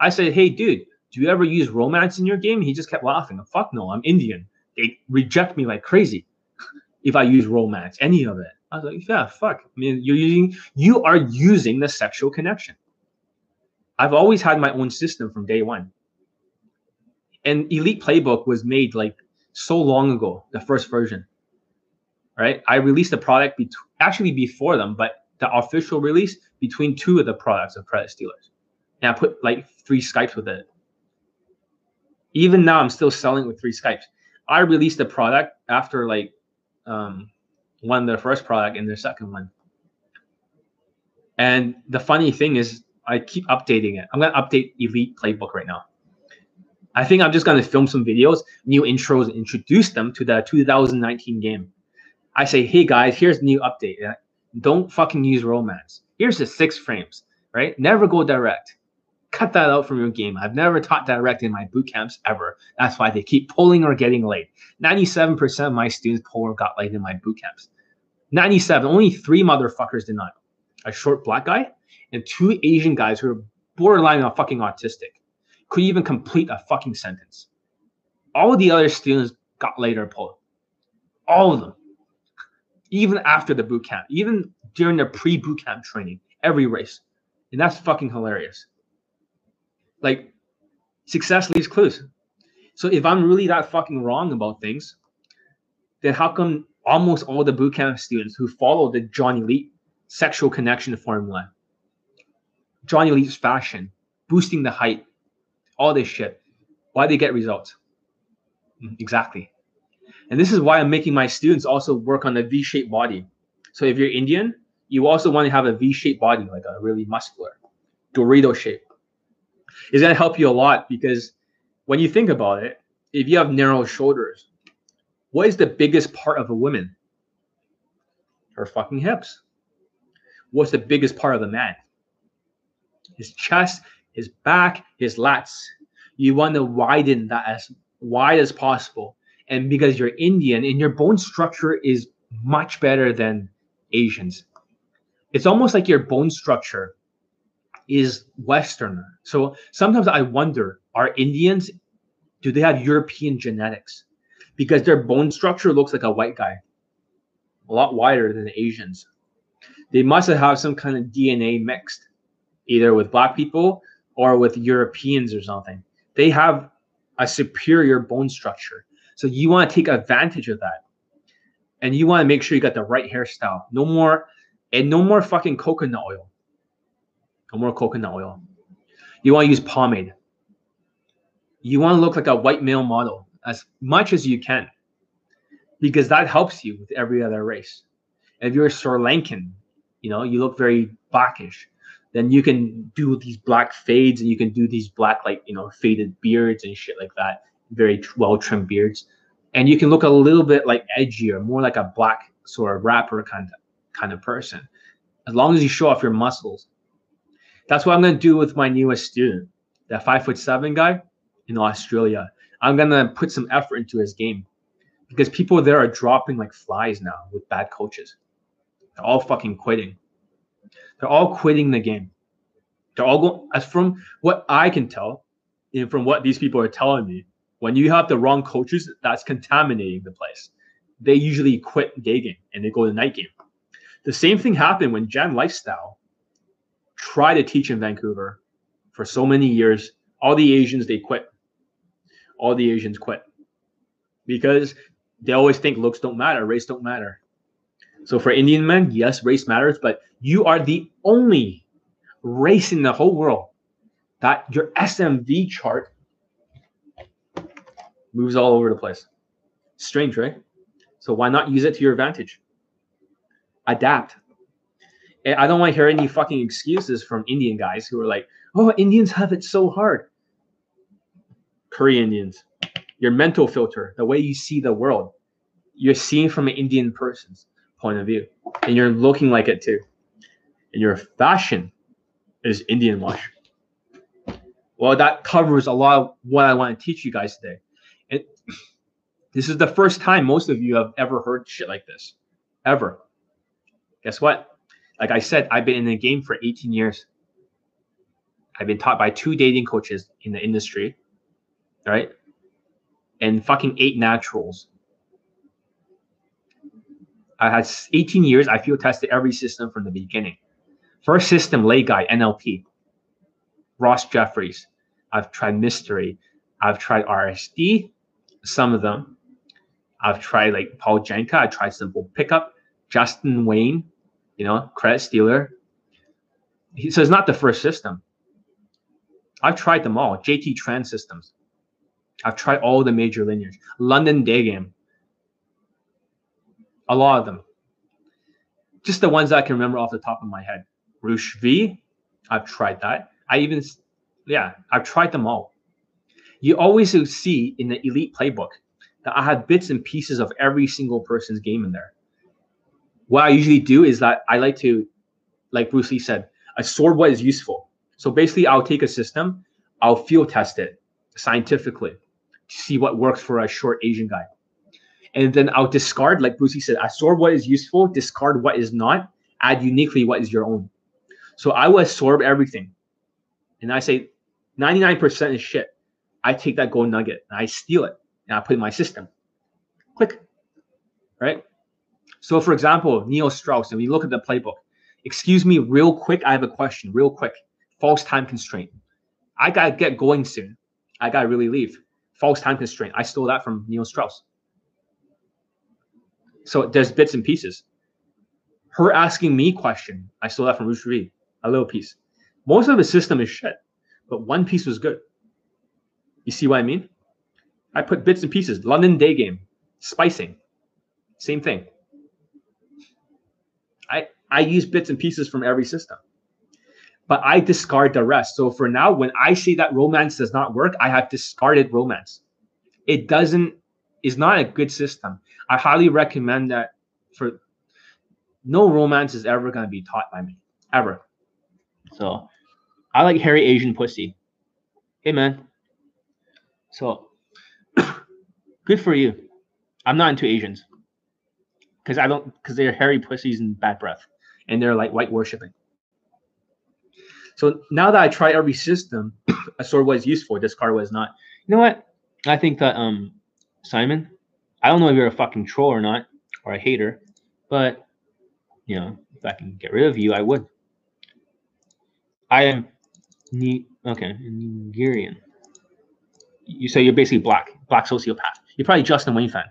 I said, "Hey, dude, do you ever use romance in your game?" He just kept laughing. Fuck no, I'm Indian. They reject me like crazy if I use romance, any of it. I was like, yeah, fuck. I mean, you're using you are using the sexual connection. I've always had my own system from day one and Elite Playbook was made like so long ago, the first version. Right? I released the product be- actually before them, but the official release between two of the products of Credit Stealers. And I put like three Skypes with it. Even now, I'm still selling with three Skypes. I released the product after like um, one their first product and their second one. And the funny thing is, I keep updating it. I'm gonna update Elite Playbook right now. I think I'm just going to film some videos, new intros, introduce them to the 2019 game. I say, hey guys, here's new update. Don't fucking use romance. Here's the six frames, right? Never go direct. Cut that out from your game. I've never taught direct in my boot camps ever. That's why they keep pulling or getting late. 97% of my students pull or got late in my boot camps. 97. Only three motherfuckers did not. A short black guy and two Asian guys who are borderline on fucking autistic could even complete a fucking sentence. All the other students got later pulled. All of them. Even after the boot camp, even during their pre boot camp training, every race. And that's fucking hilarious. Like, success leaves clues. So if I'm really that fucking wrong about things, then how come almost all the boot camp students who follow the Johnny Elite sexual connection formula, Johnny Elite's fashion, boosting the height, all this shit. Why they get results? Mm, exactly. And this is why I'm making my students also work on a V-shaped body. So if you're Indian, you also want to have a V-shaped body, like a really muscular, Dorito shape. It's gonna help you a lot because when you think about it, if you have narrow shoulders, what is the biggest part of a woman? Her fucking hips. What's the biggest part of a man? His chest his back, his lats. You want to widen that as wide as possible. And because you're Indian and your bone structure is much better than Asians, it's almost like your bone structure is Western. So sometimes I wonder are Indians, do they have European genetics? Because their bone structure looks like a white guy, a lot wider than the Asians. They must have some kind of DNA mixed, either with black people or with Europeans or something. They have a superior bone structure. So you want to take advantage of that. And you want to make sure you got the right hairstyle. No more and no more fucking coconut oil. No more coconut oil. You want to use pomade. You want to look like a white male model as much as you can because that helps you with every other race. If you're Sri Lankan, you know, you look very blackish then you can do these black fades and you can do these black like you know faded beards and shit like that. Very well trimmed beards. And you can look a little bit like edgier more like a black sort of rapper kind of kind of person. As long as you show off your muscles. That's what i'm going to do with my newest student that five foot seven guy in australia. I'm going to put some effort into his game. Because people there are dropping like flies now with bad coaches. They're all fucking quitting they're all quitting the game. They're all going, as from what I can tell, and from what these people are telling me, when you have the wrong coaches, that's contaminating the place. They usually quit day game and they go to night game. The same thing happened when Gen Lifestyle tried to teach in Vancouver for so many years. All the Asians they quit. All the Asians quit because they always think looks don't matter, race don't matter. So for Indian men, yes, race matters, but you are the only race in the whole world that your SMV chart moves all over the place. Strange, right? So why not use it to your advantage? Adapt. I don't want to hear any fucking excuses from Indian guys who are like, "Oh, Indians have it so hard." Korean Indians, your mental filter, the way you see the world, you're seeing from an Indian person's point of view, and you're looking like it too. And your fashion is Indian wash. Well, that covers a lot of what I want to teach you guys today. And (clears throat) this is the first time most of you have ever heard shit like this, ever. Guess what? Like I said, I've been in the game for 18 years. I've been taught by two dating coaches in the industry, right? And fucking eight naturals. I had 18 years. I field tested every system from the beginning. First system, lay guy, NLP. Ross Jeffries. I've tried mystery. I've tried RSD, some of them. I've tried like Paul Janka. I tried simple pickup. Justin Wayne, you know, credit stealer. He, so it's not the first system. I've tried them all. JT Tran's systems. I've tried all the major linears. London Day Game. A lot of them. Just the ones I can remember off the top of my head. Roosh V. I've tried that. I even, yeah, I've tried them all. You always see in the elite playbook that I have bits and pieces of every single person's game in there. What I usually do is that I like to, like Bruce Lee said, I sort what is useful. So basically, I'll take a system, I'll field test it scientifically to see what works for a short Asian guy. And then I'll discard, like Bruce Lee said, I sort what is useful, discard what is not, add uniquely what is your own. So I will absorb everything. And I say 99% is shit. I take that gold nugget and I steal it and I put it in my system. Click. Right? So, for example, Neil Strauss, and we look at the playbook. Excuse me, real quick. I have a question, real quick. False time constraint. I gotta get going soon. I gotta really leave. False time constraint. I stole that from Neil Strauss. So there's bits and pieces. Her asking me question. I stole that from Ruth Reed. A little piece. Most of the system is shit, but one piece was good. You see what I mean? I put bits and pieces. London day game, spicing, same thing. I I use bits and pieces from every system, but I discard the rest. So for now, when I say that romance does not work, I have discarded romance. It doesn't is not a good system. I highly recommend that for no romance is ever to be taught by me ever. So I like hairy Asian pussy. Hey man, so (coughs) good for you. I'm not into Asians because I don't because they're hairy pussies and bad breath, and they're like white worshiping. So now that I try every system, (coughs) a sword was useful, discard was not. You know what? I think that um Simon, I don't know if you're a fucking troll or not, or a hater, but you know, if I can get rid of you, I would. I am okay, Nigerian you say you're basically black, black sociopath. You're probably Justin Wayne fan.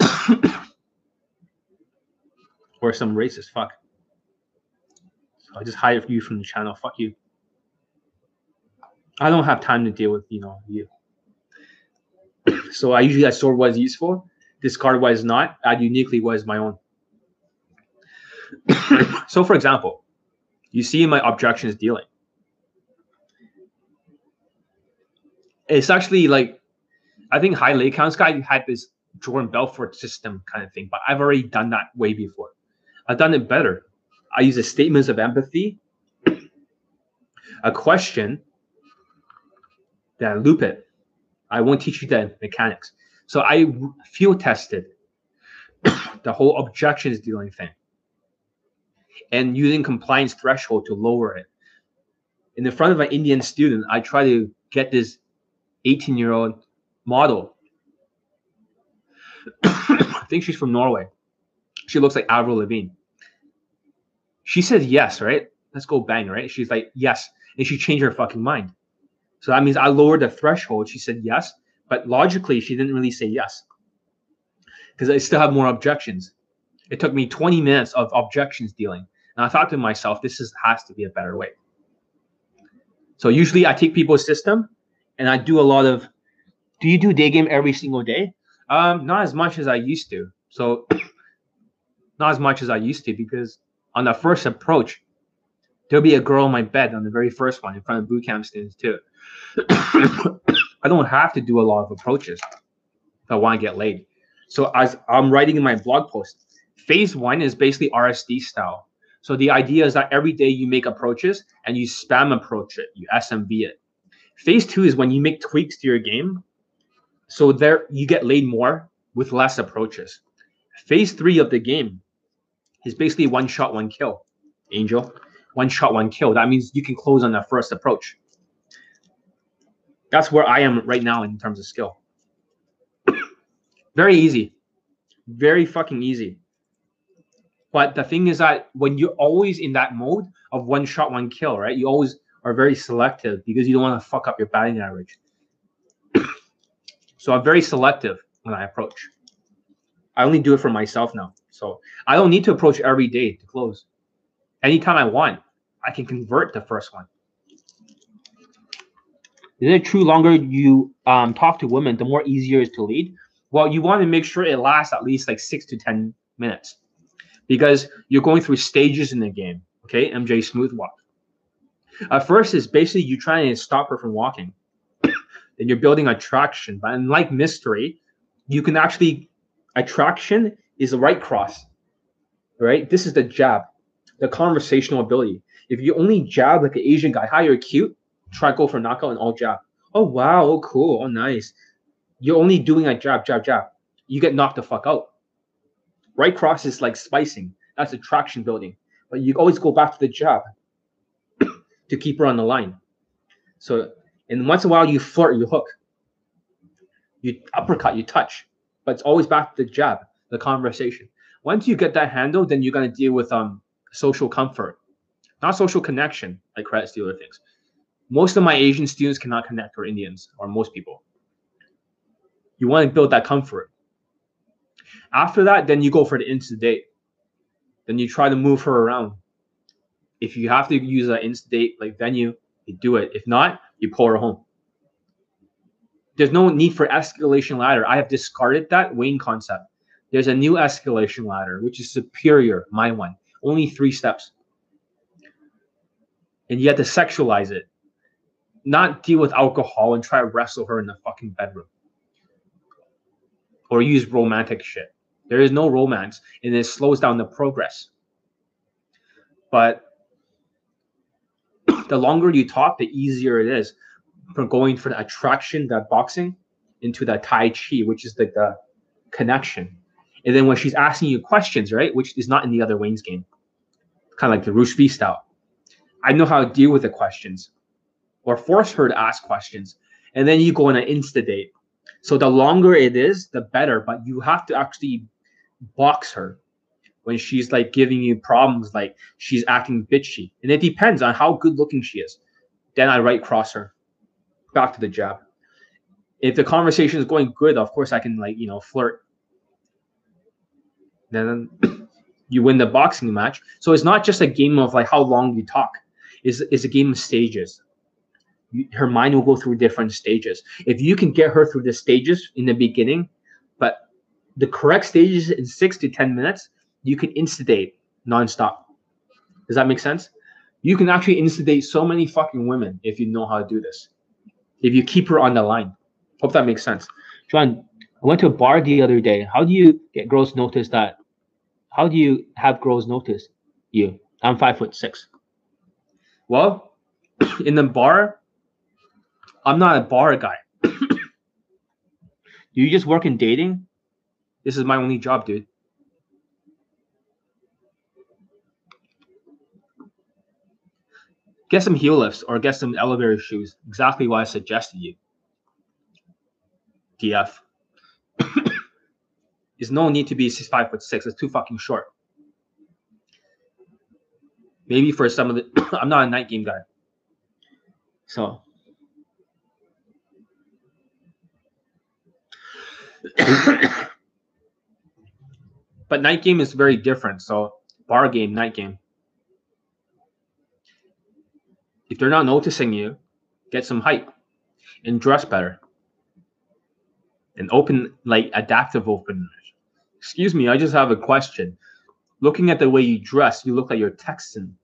(coughs) or some racist fuck. So I just hide you from the channel. Fuck you. I don't have time to deal with you know you. So I usually I sort what is useful, discard what is not, add uniquely what is my own. (coughs) so for example, you see my objections dealing. it's actually like I think high lay counts guy had this Jordan Belfort system kind of thing, but I've already done that way before. I've done it better. I use a statements of empathy, (coughs) a question, then I loop it. I won't teach you the mechanics. So I field tested (coughs) the whole objections dealing thing and using compliance threshold to lower it. In the front of an Indian student, I try to get this 18 year old model. (coughs) I think she's from Norway. She looks like Avril Lavigne. She says yes, right? Let's go bang, right? She's like, yes. And she changed her fucking mind. So that means I lowered the threshold. She said yes, but logically, she didn't really say yes because I still have more objections. It took me 20 minutes of objections dealing. And I thought to myself, this is, has to be a better way. So usually I take people's system and I do a lot of, do you do day game every single day? Um, not as much as I used to. So (clears throat) not as much as I used to because on the first approach, there'll be a girl in my bed on the very first one in front of boot camp students too. (coughs) I don't have to do a lot of approaches I want to get laid. So as I'm writing in my blog post, phase one is basically RSD style. So the idea is that every day you make approaches and you spam approach it, you SMB it. Phase two is when you make tweaks to your game. So there you get laid more with less approaches. Phase three of the game is basically one shot, one kill. Angel, one shot, one kill. That means you can close on the first approach. That's where I am right now in terms of skill. Very easy. Very fucking easy. But the thing is that when you're always in that mode of one shot, one kill, right? You always are very selective because you don't want to fuck up your batting average. so I'm very selective when I approach. I only do it for myself now. So I don't need to approach every day to close. Anytime I want, I can convert the first one. Is it true longer you um, talk to women, the more easier it is to lead? Well, you want to make sure it lasts at least like six to 10 minutes because you're going through stages in the game. Okay, MJ smooth walk. At first, is basically you trying to stop her from walking. (coughs) then you're building attraction. But unlike mystery, you can actually attraction is the right cross. Right? This is the jab, the conversational ability. If you only jab like an Asian guy, hi, you're cute, try go for knockout and all jab. Oh wow, oh cool, oh nice. You're only doing a jab, jab, jab. You get knocked the fuck out. Right cross is like spicing. That's attraction building. But you always go back to the jab (coughs) to keep her on the line. So, and once in a while you flirt, you hook, you uppercut, you touch, but it's always back to the jab, the conversation. Once you get that handle, then you're gonna deal with um social comfort, not social connection like credit stealer things. Most of my Asian students cannot connect or Indians or most people. You want to build that comfort. After that, then you go for the instant date. Then you try to move her around. If you have to use an instant date like venue, you do it. If not, you pull her home. There's no need for escalation ladder. I have discarded that Wayne concept. There's a new escalation ladder, which is superior, my one. Only three steps. And you have to sexualize it. Not deal with alcohol and try to wrestle her in the fucking bedroom or use romantic shit. There is no romance, and it slows down the progress. But (clears throat) the longer you talk, the easier it is from going from the attraction, that boxing, into the Tai Chi, which is like the connection. And then when she's asking you questions, right, which is not in the other Wayne's game, kind of like the Bruce Lee style, I know how to deal with the questions or force her to ask questions. And then you go on an insta date so the longer it is, the better. But you have to actually box her when she's like giving you problems, like she's acting bitchy. And it depends on how good looking she is. Then I right cross her back to the jab. If the conversation is going good, of course I can like, you know, flirt. Then (clears throat) you win the boxing match. So it's not just a game of like how long you talk. It's, it's a game of stages her mind will go through different stages. If you can get her through the stages in the beginning, but the correct stages in six to 10 minutes, you can instigate nonstop. Does that make sense? You can actually instigate so many fucking women if you know how to do this. If you keep her on the line. Hope that makes sense. John, I went to a bar the other day. How do you get girls notice that? How do you have girls notice you? I'm five foot six. Well, (clears throat) in the bar, I'm not a bar guy. (coughs) Do you just work in dating? This is my only job, dude. Get some heel lifts or get some elevator shoes. Exactly what I suggested you. DF. (coughs) There's no need to be six five foot six. It's too fucking short. Maybe for some of the, (coughs) I'm not a night game guy. So. (coughs) but night game is very different. So bar game, night game. If they're not noticing you, get some hype and dress better. And open like adaptive openers. Excuse me, I just have a question. Looking at the way you dress, you look like you're Texan.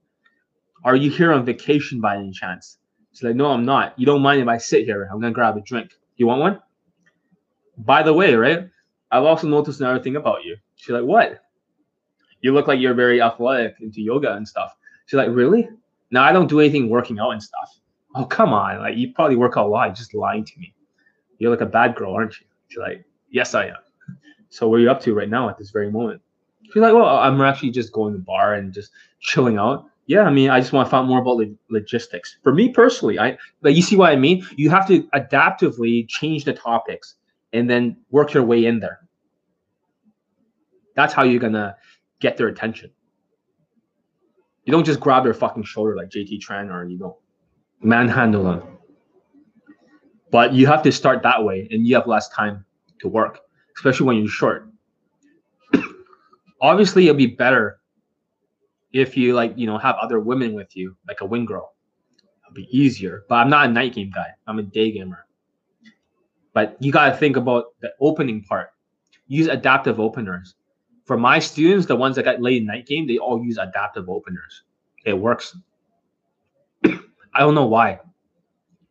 Are you here on vacation by any chance? She's like, No, I'm not. You don't mind if I sit here? I'm gonna grab a drink. You want one? By the way, right? I've also noticed another thing about you. She's like, What? You look like you're very athletic into yoga and stuff. She's like, Really? No, I don't do anything working out and stuff. Oh, come on. Like you probably work out a lot. You're just lying to me. You're like a bad girl, aren't you? She's like, Yes, I am. So what are you up to right now at this very moment? She's like, Well, I'm actually just going to the bar and just chilling out. Yeah, I mean, I just want to find more about the logistics. For me personally, I like you see what I mean. You have to adaptively change the topics and then work your way in there. That's how you're gonna get their attention. You don't just grab their fucking shoulder like JT Tran or you don't manhandle them. But you have to start that way and you have less time to work, especially when you're short. (coughs) Obviously, it'll be better if you like, you know, have other women with you, like a wing girl. It'll be easier. But I'm not a night game guy. I'm a day gamer. But you gotta think about the opening part. Use adaptive openers for my students, the ones that got late night game, they all use adaptive openers. It works. (clears throat) I don't know why,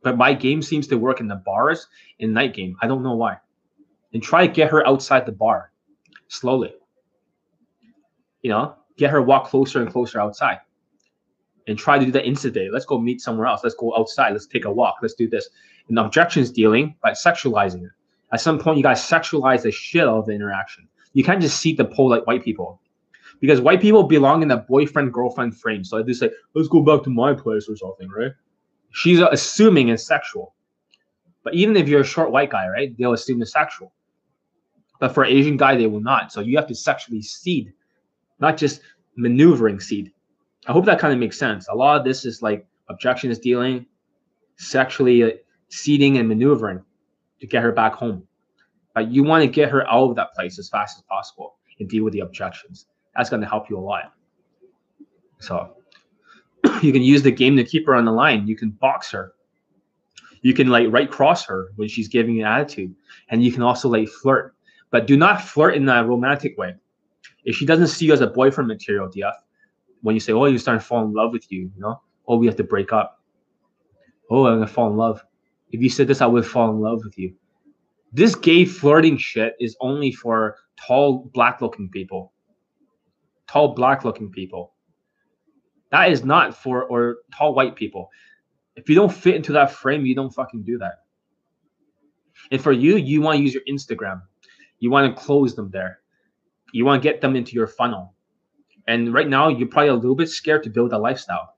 but my game seems to work in the bars in night game. I don't know why. And try to get her outside the bar slowly. You know, get her walk closer and closer outside. And try to do that instantly. Let's go meet somewhere else. Let's go outside. Let's take a walk. Let's do this. And objections dealing by sexualizing it. At some point, you guys sexualize the shit out of the interaction you can't just see the pole like white people because white people belong in the boyfriend girlfriend frame. So they say, let's go back to my place or something, right? She's assuming it's sexual. But even if you're a short white guy, right, they'll assume it's sexual. But for an Asian guy, they will not. So you have to sexually seed, not just maneuvering seed. I hope that kind of makes sense. A lot of this is like objections dealing, sexually uh, seeding and maneuvering to get her back home. But you want to get her out of that place as fast as possible and deal with the objections. That's going to help you a lot. So (clears throat) you can use the game to keep her on the line. You can box her. You can like right cross her when she's giving an attitude. And you can also like flirt. But do not flirt in a romantic way. If she doesn't see you as a boyfriend material, DF, when you say, Oh, you're starting to fall in love with you, you know, oh, we have to break up. Oh, I'm gonna fall in love. If you said this, I would fall in love with you. This gay flirting shit is only for tall black looking people. Tall black looking people. That is not for or tall white people. If you don't fit into that frame you don't fucking do that. And for you you want to use your instagram. You want to close them there. You want to get them into your funnel and right now you're probably a little bit scared to build a lifestyle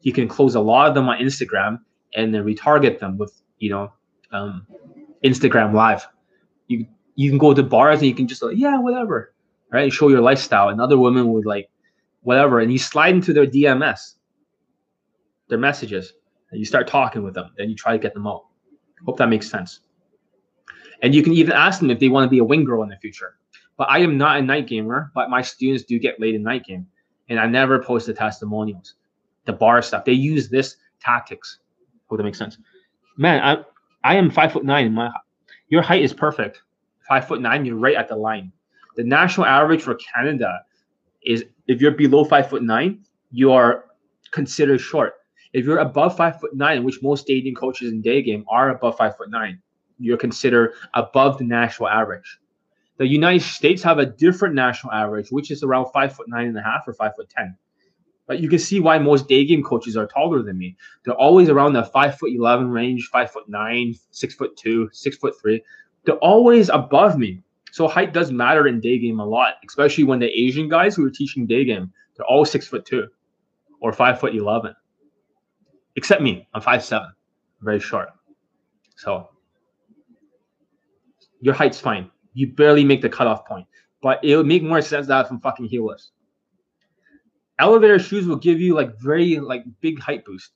you can close a lot of them on instagram and then retarget them with you know um, Instagram Live. You you can go to bars and you can just like yeah whatever, right? Show your lifestyle, and other women would like whatever, and you slide into their DMS, their messages, and you start talking with them. Then you try to get them out. Hope that makes sense. And you can even ask them if they want to be a wing girl in the future. But I am not a night gamer, but my students do get late in night game. And I never post the testimonials, the bar stuff. They use this tactics. Hope that makes sense. Man, I I am five foot nine. My your height is perfect. Five foot nine, you're right at the line. The national average for Canada is if you're below five foot nine, you are considered short. If you're above five foot nine, which most dating coaches in day game are above five foot nine, you're considered above the national average. The United States have a different national average, which is around five foot nine and a half or five foot ten. But you can see why most day game coaches are taller than me. They're always around the five foot eleven range, five foot nine, six foot two, six foot three. They're always above me. So height does matter in day game a lot, especially when the Asian guys who are teaching day game, they're all six foot two or five foot eleven. Except me, I'm five seven, very short. So your height's fine. You barely make the cutoff point, but it would make more sense that from fucking heelless. elevator shoes will give you like very like big height boost.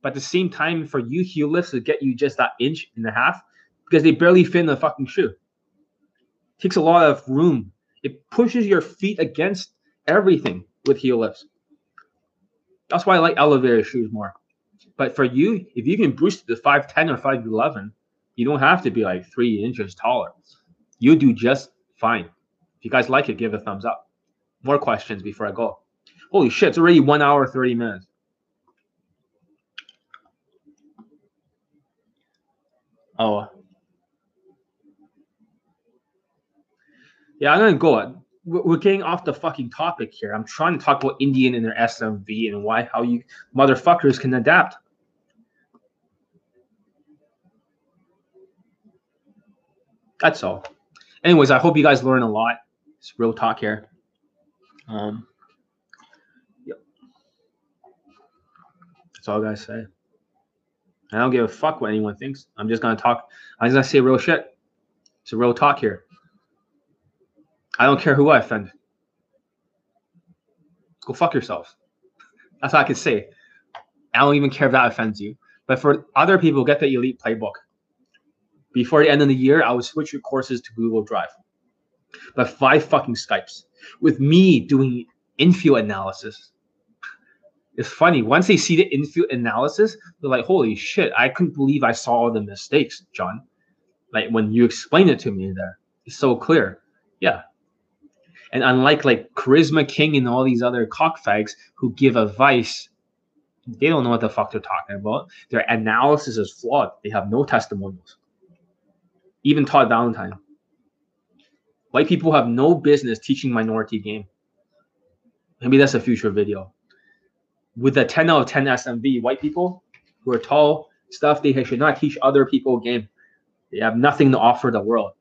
But at the same time, for you heel lifts to get you just that inch and a half because they barely fit in the fucking shoe. takes a lot of room. It pushes your feet against everything with heel lifts. That's why I like elevator shoes more. But for you, if you can boost to 5'10 or 5'11, you don't have to be like three inches taller. You do just fine. If you guys like it, give a thumbs up. More questions before I go. Holy shit, it's already one hour, 30 minutes. Oh. Yeah, I'm gonna go. We're getting off the fucking topic here. I'm trying to talk about Indian and their SMV and why how you motherfuckers can adapt. That's all. Anyways, I hope you guys learn a lot. It's real talk here. Um, yep. That's all I gotta say. I don't give a fuck what anyone thinks. I'm just gonna talk. I'm just gonna say real shit. It's a real talk here. I don't care who I offend. Go fuck yourself. That's all I can say. I don't even care if that offends you. But for other people, get the elite playbook. Before the end of the year, I would switch your courses to Google Drive. But five fucking Skypes with me doing infield analysis. It's funny. Once they see the infield analysis, they're like, holy shit, I couldn't believe I saw all the mistakes, John. Like when you explain it to me there, it's so clear. Yeah. And unlike like Charisma King and all these other cockfags who give advice, they don't know what the fuck they're talking about. Their analysis is flawed. They have no testimonials. Even Todd Valentine. White people have no business teaching minority game. Maybe that's a future video. With a 10 out of 10 SMV, white people who are tall, stuff, they should not teach other people game. They have nothing to offer the world.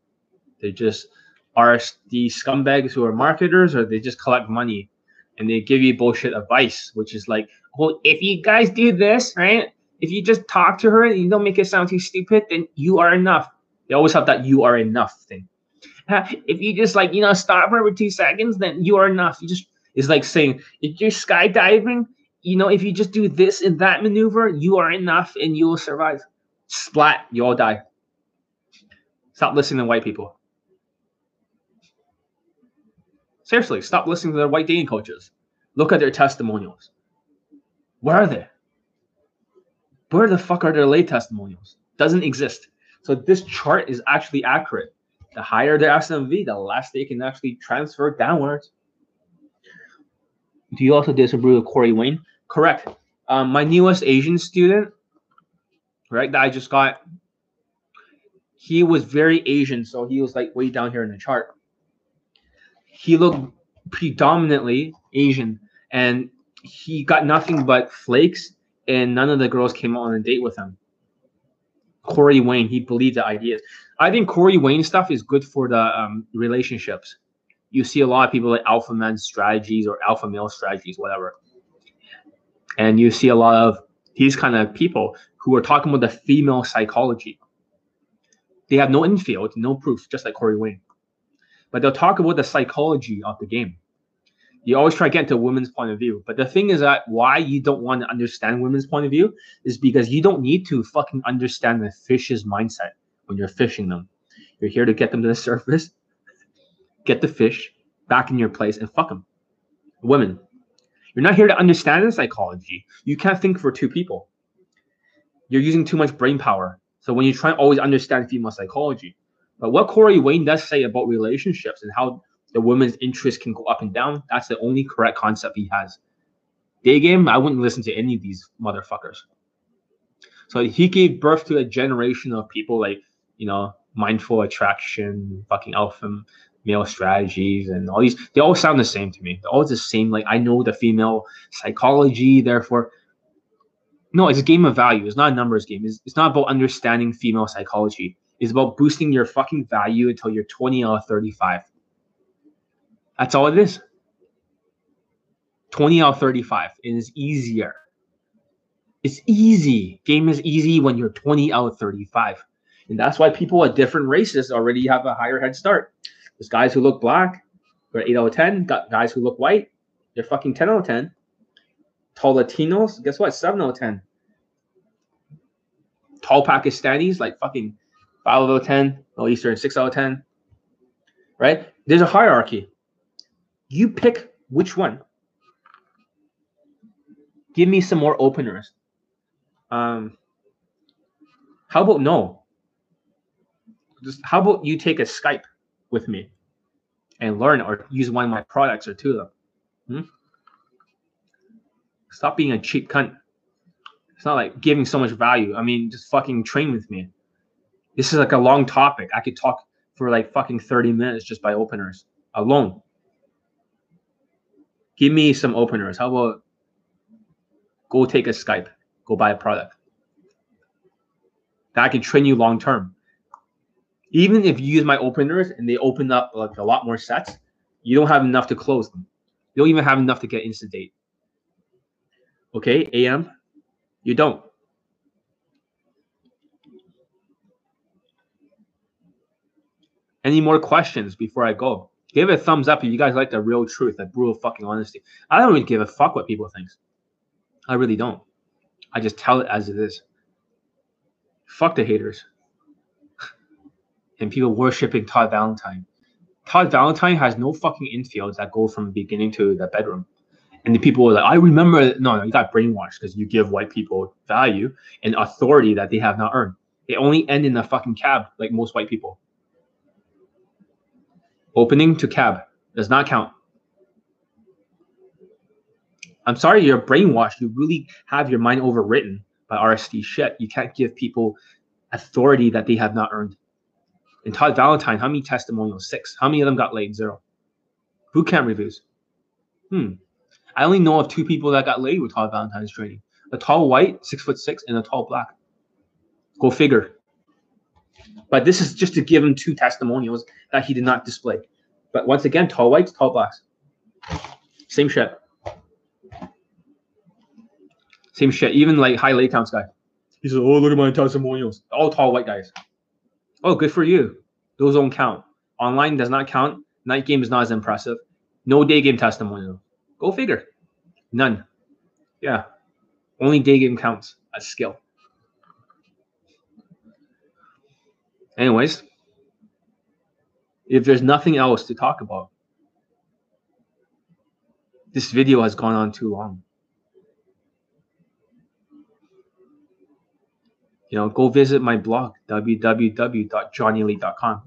They just are these scumbags who are marketers or they just collect money and they give you bullshit advice, which is like, well, if you guys do this, right? If you just talk to her and you don't make it sound too stupid, then you are enough. They always have that you are enough thing. If you just like, you know, stop for two seconds, then you are enough. You just it's like saying if you're skydiving, you know, if you just do this and that maneuver, you are enough and you will survive. Splat, you all die. Stop listening to white people. Seriously, stop listening to their white dating coaches. Look at their testimonials. Where are they? Where the fuck are their lay testimonials? Doesn't exist. So this chart is actually accurate. The higher the SMV, the less they can actually transfer downwards. Do you also disagree with Corey Wayne? Correct. Um, my newest Asian student, right, that I just got, he was very Asian, so he was like way down here in the chart. He looked predominantly Asian, and he got nothing but flakes, and none of the girls came on a date with him. Corey Wayne, he believed the ideas. I think Corey Wayne stuff is good for the um, relationships. You see a lot of people like alpha man strategies or alpha male strategies, whatever. And you see a lot of these kind of people who are talking about the female psychology. They have no infield, no proof, just like Corey Wayne. But they'll talk about the psychology of the game. You always try to get into a women's point of view. But the thing is that why you don't want to understand women's point of view is because you don't need to fucking understand the fish's mindset when you're fishing them. You're here to get them to the (laughs) surface, get the fish back in your place, and fuck them. Women, you're not here to understand the psychology. You can't think for two people. You're using too much brain power. So when you try to always understand female psychology, but what Corey Wayne does say about relationships and how the women's interest can go up and down, that's the only correct concept he has. Day game, I wouldn't listen to any of these motherfuckers. So he gave birth to a generation of people like you know, mindful attraction, fucking alpha male strategies, and all these. They all sound the same to me. They're all the same. Like I know the female psychology, therefore. No, it's a game of value. It's not a numbers game. It's, it's not about understanding female psychology. It's about boosting your fucking value until you're 20 out of 35. That's all it is. 20 out of 35. It is easier. It's easy. Game is easy when you're 20 out of 35. And that's why people at different races already have a higher head start. There's guys who look black, who are 8 out of 10, got guys who look white, they're fucking 10 out of 10. Tall Latinos, guess what? Seven out of ten. Tall Pakistanis, like fucking five out of ten. Middle Eastern, six out of ten. Right? There's a hierarchy. You pick which one. Give me some more openers. Um, how about no? Just how about you take a Skype with me and learn or use one of my products or two of them? Hmm? Stop being a cheap cunt. It's not like giving so much value. I mean, just fucking train with me. This is like a long topic. I could talk for like fucking 30 minutes just by openers alone. Give me some openers. How about go take a Skype, go buy a product that I can train you long term. Even if you use my openers and they open up like a lot more sets, you don't have enough to close them. You don't even have enough to get instant date. Okay, AM, you don't. Any more questions before I go? Give it a thumbs up if you guys like the real truth, the brutal fucking honesty. I don't really give a fuck what people think. I really don't. I just tell it as it is. Fuck the haters. (laughs) and people worshiping Todd Valentine. Todd Valentine has no fucking infields that go from the beginning to the bedroom. And the people were like, I remember, no, no, you got brainwashed because you give white people value and authority that they have not earned. They only end in a fucking cab, like most white people. Opening to cab does not count. I'm sorry, you're brainwashed. You really have your mind overwritten by RSD shit. You can't give people authority that they have not earned. And Todd Valentine, how many testimonials? Six. How many of them got laid? Zero. Boot camp reviews. Hmm. I only know of two people that got laid with Todd Valentine's training. A tall white, six foot six, and a tall black. Go figure. But this is just to give him two testimonials that he did not display. But once again, tall whites, tall blacks. Same shit. Same shit. Even like high lay counts guy. He says, "Oh, look at my testimonials. All tall white guys." Oh, good for you. Those don't count. Online does not count. Night game is not as impressive. No day game testimonial. Go figure. None. Yeah. Only day game counts as skill. Anyways, if there's nothing else to talk about, this video has gone on too long. you know, go visit my blog, www.johnnyelite.com.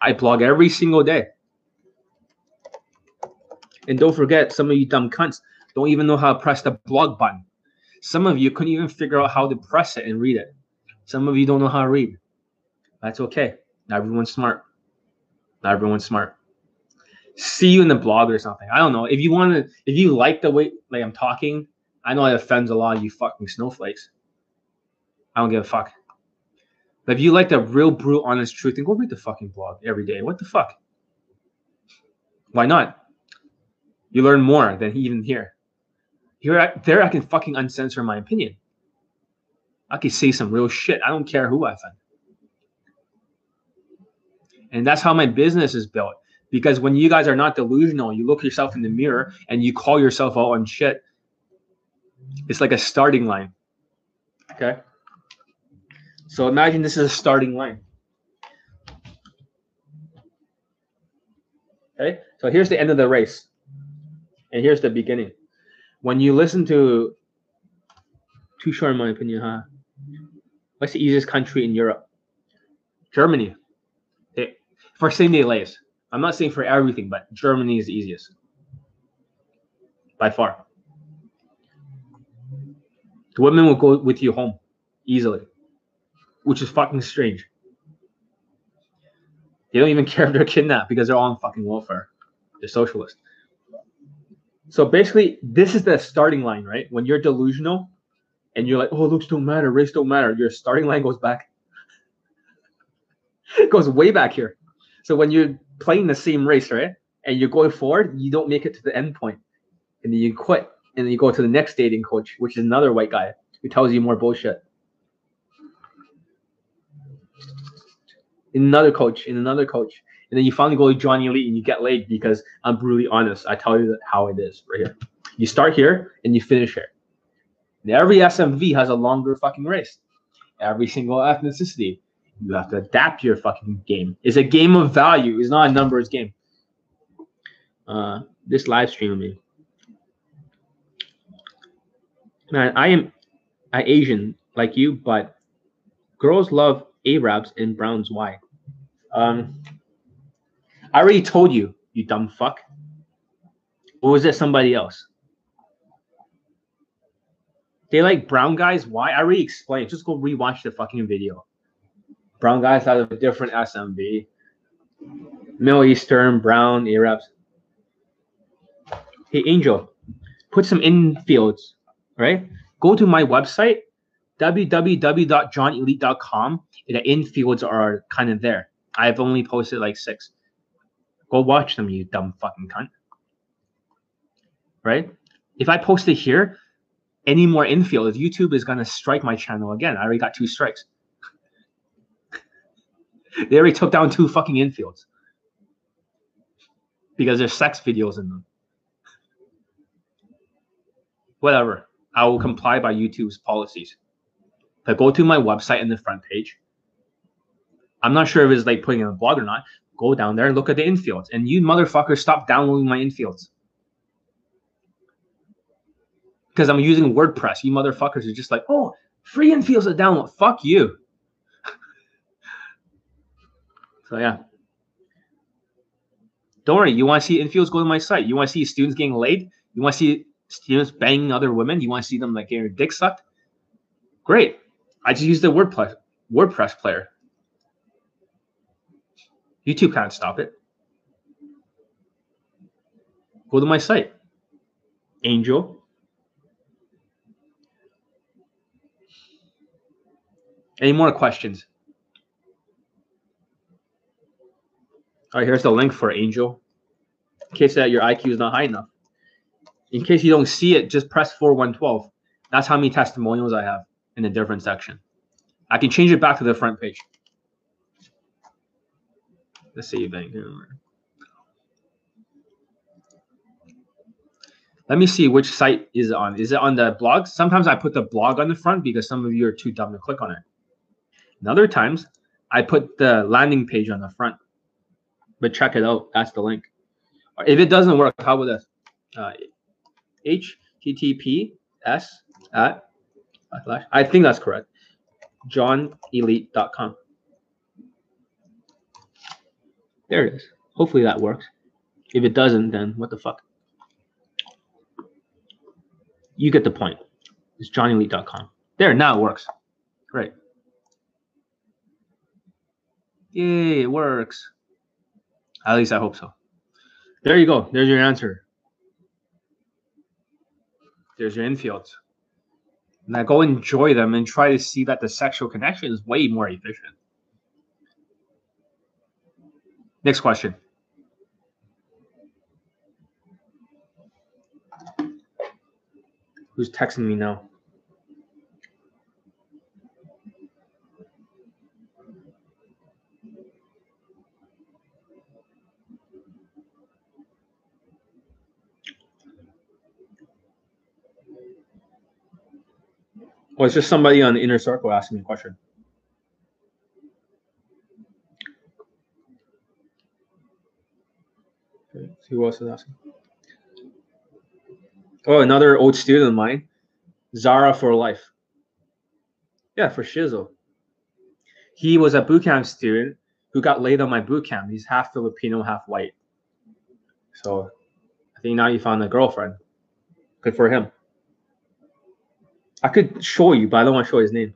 I blog every single day. And don't forget, some of you dumb cunts don't even know how to press the blog button. Some of you couldn't even figure out how to press it and read it. Some of you don't know how to read. That's okay. Not everyone's smart. Not everyone's smart. See you in the blog or something. I don't know. If you want to, if you like the way like I'm talking, I know it offends a lot of you fucking snowflakes. I don't give a fuck. But if you like the real, brutal, honest truth, then go read the fucking blog every day. What the fuck? Why not? You learn more than even here. Here, I, there, I can fucking uncensor my opinion. I can say some real shit. I don't care who I offend. And that's how my business is built. Because when you guys are not delusional, you look yourself in the mirror and you call yourself out on shit. It's like a starting line. Okay. So imagine this is a starting line. Okay, so here's the end of the race, and here's the beginning. When you listen to, too short in my opinion, huh? What's the easiest country in Europe? Germany. For same day lays. I'm not saying for everything, but Germany is the easiest by far. The women will go with you home easily which is fucking strange. They don't even (laughs) care if they're kidnapped because they're all on fucking welfare. They're socialist. So basically, this is the starting line, right? When you're delusional and you're like, oh, looks don't matter, race don't matter, your starting line goes back. it (laughs) goes way back here. So when you're playing the same race, right? And you're going forward, you don't make it to the end. And then you quit. And then you go to the next dating coach, which is another white guy who tells you more bullshit. another coach, in another coach, and then you finally go to Johnny Elite and you get laid because I'm brutally honest. I tell you how it is right here. You start here and you finish here. And every SMV has a longer fucking race. Every single ethnicity. You have to adapt your fucking game. It's a game of value. It's not a numbers game. Uh, this live stream me. Man, I am I Asian like you, but girls love Arabs and Browns. Why? Um, I already told you, you dumb fuck. Or was it somebody else? They like brown guys. Why? I already explained. Just go rewatch the fucking video. Brown guys have a different SMV. Middle Eastern, brown, Arabs. Hey, Angel, put some infields, right? Go to my website, www.johnelite.com. The infields are kind of there. I've only posted like six. Go watch them, you dumb fucking cunt. Right? If I post it here, any more infield, YouTube is gonna strike my channel again. I already got two strikes. (laughs) they already took down two fucking infields because there's sex videos in them. Whatever. I will comply by YouTube's policies. But go to my website in the front page. I'm not sure if it's like putting in a blog or not. Go down there and look at the infields. And you motherfuckers stop downloading my infields. Because I'm using WordPress. You motherfuckers are just like, oh, free infields to download. Fuck you. So yeah. Don't worry. You want to see infields? Go to my site. You want to see students getting laid? You want to see students banging other women? You want to see them like getting their dick sucked? Great. I just use the WordPress WordPress player. YouTube can't stop it. Go to my site. Angel. Any more questions? All right, here's the link for Angel. In case that your IQ is not high enough. In case you don't see it, just press 4112. That's how many testimonials I have in a different section. I can change it back to the front page. Let's see if I can. Let me see which site is it on. Is it on the blog? Sometimes I put the blog on the front because some of you are too dumb to click on it. And other times I put the landing page on the front. But check it out. That's the link. If it doesn't work, how about this? Uh, HTTPS at I think that's correct. JohnElite.com. There it is. Hopefully that works. If it doesn't, then what the fuck? You get the point. It's JohnElite.com. There, now it works. Great. Yay, it works. At least I hope so. There you go. There's your answer. There's your infields. Now go enjoy them and try to see that the sexual connection is way more efficient. Next question. Who's texting me now? Well, it's just somebody on the inner circle asking me a question. Okay, who else is asking. Oh, another old student of mine, Zara for life. Yeah, for Shizzle. He was a bootcamp student who got laid on my bootcamp. He's half Filipino, half white. So I think now you found a girlfriend. Good for him. I could show you, but I don't want to show his name.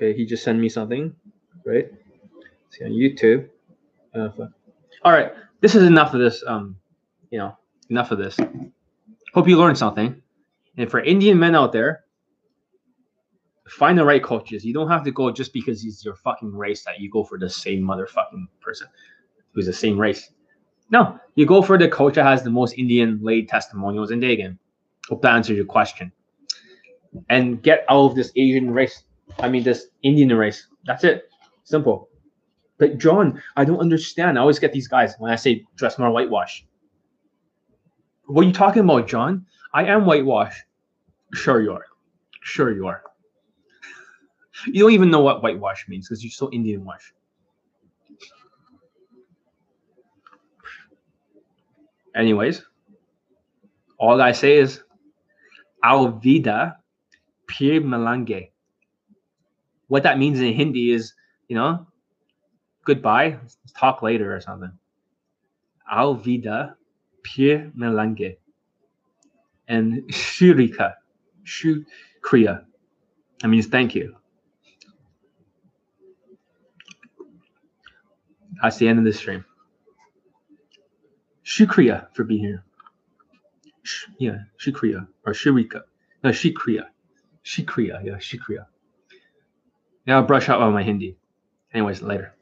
Okay. He just sent me something. Right? See on YouTube. Uh, all right, this is enough of this. Um, you know, enough of this. Hope you learned something. And for Indian men out there, find the right coaches. You don't have to go just because he's your fucking race that you go for the same motherfucking person who's the same race. No, you go for the coach that has the most Indian laid testimonials in Dagan. Hope that answers your question. And get out of this Asian race. I mean, this Indian race. That's it. Simple. But John, I don't understand. I always get these guys when I say dress more whitewash. What are you talking about, John? I am whitewash. Sure you are. Sure you are. (laughs) You don't even know what whitewash means because you're so Indian wash. Anyways, all I say is Alvida Phir Milenge. What that means in Hindi is, you know, goodbye, let's talk later or something. Alvida Phir Milenge. And Shurika, Shukriya. That means thank you. That's the end of this stream. Shukriya for being here. Sh- yeah, Shukriya or Shurika. No, Shikriya. Shikriya. Yeah, Shikriya. Now I'll brush up on my Hindi. Anyways, later.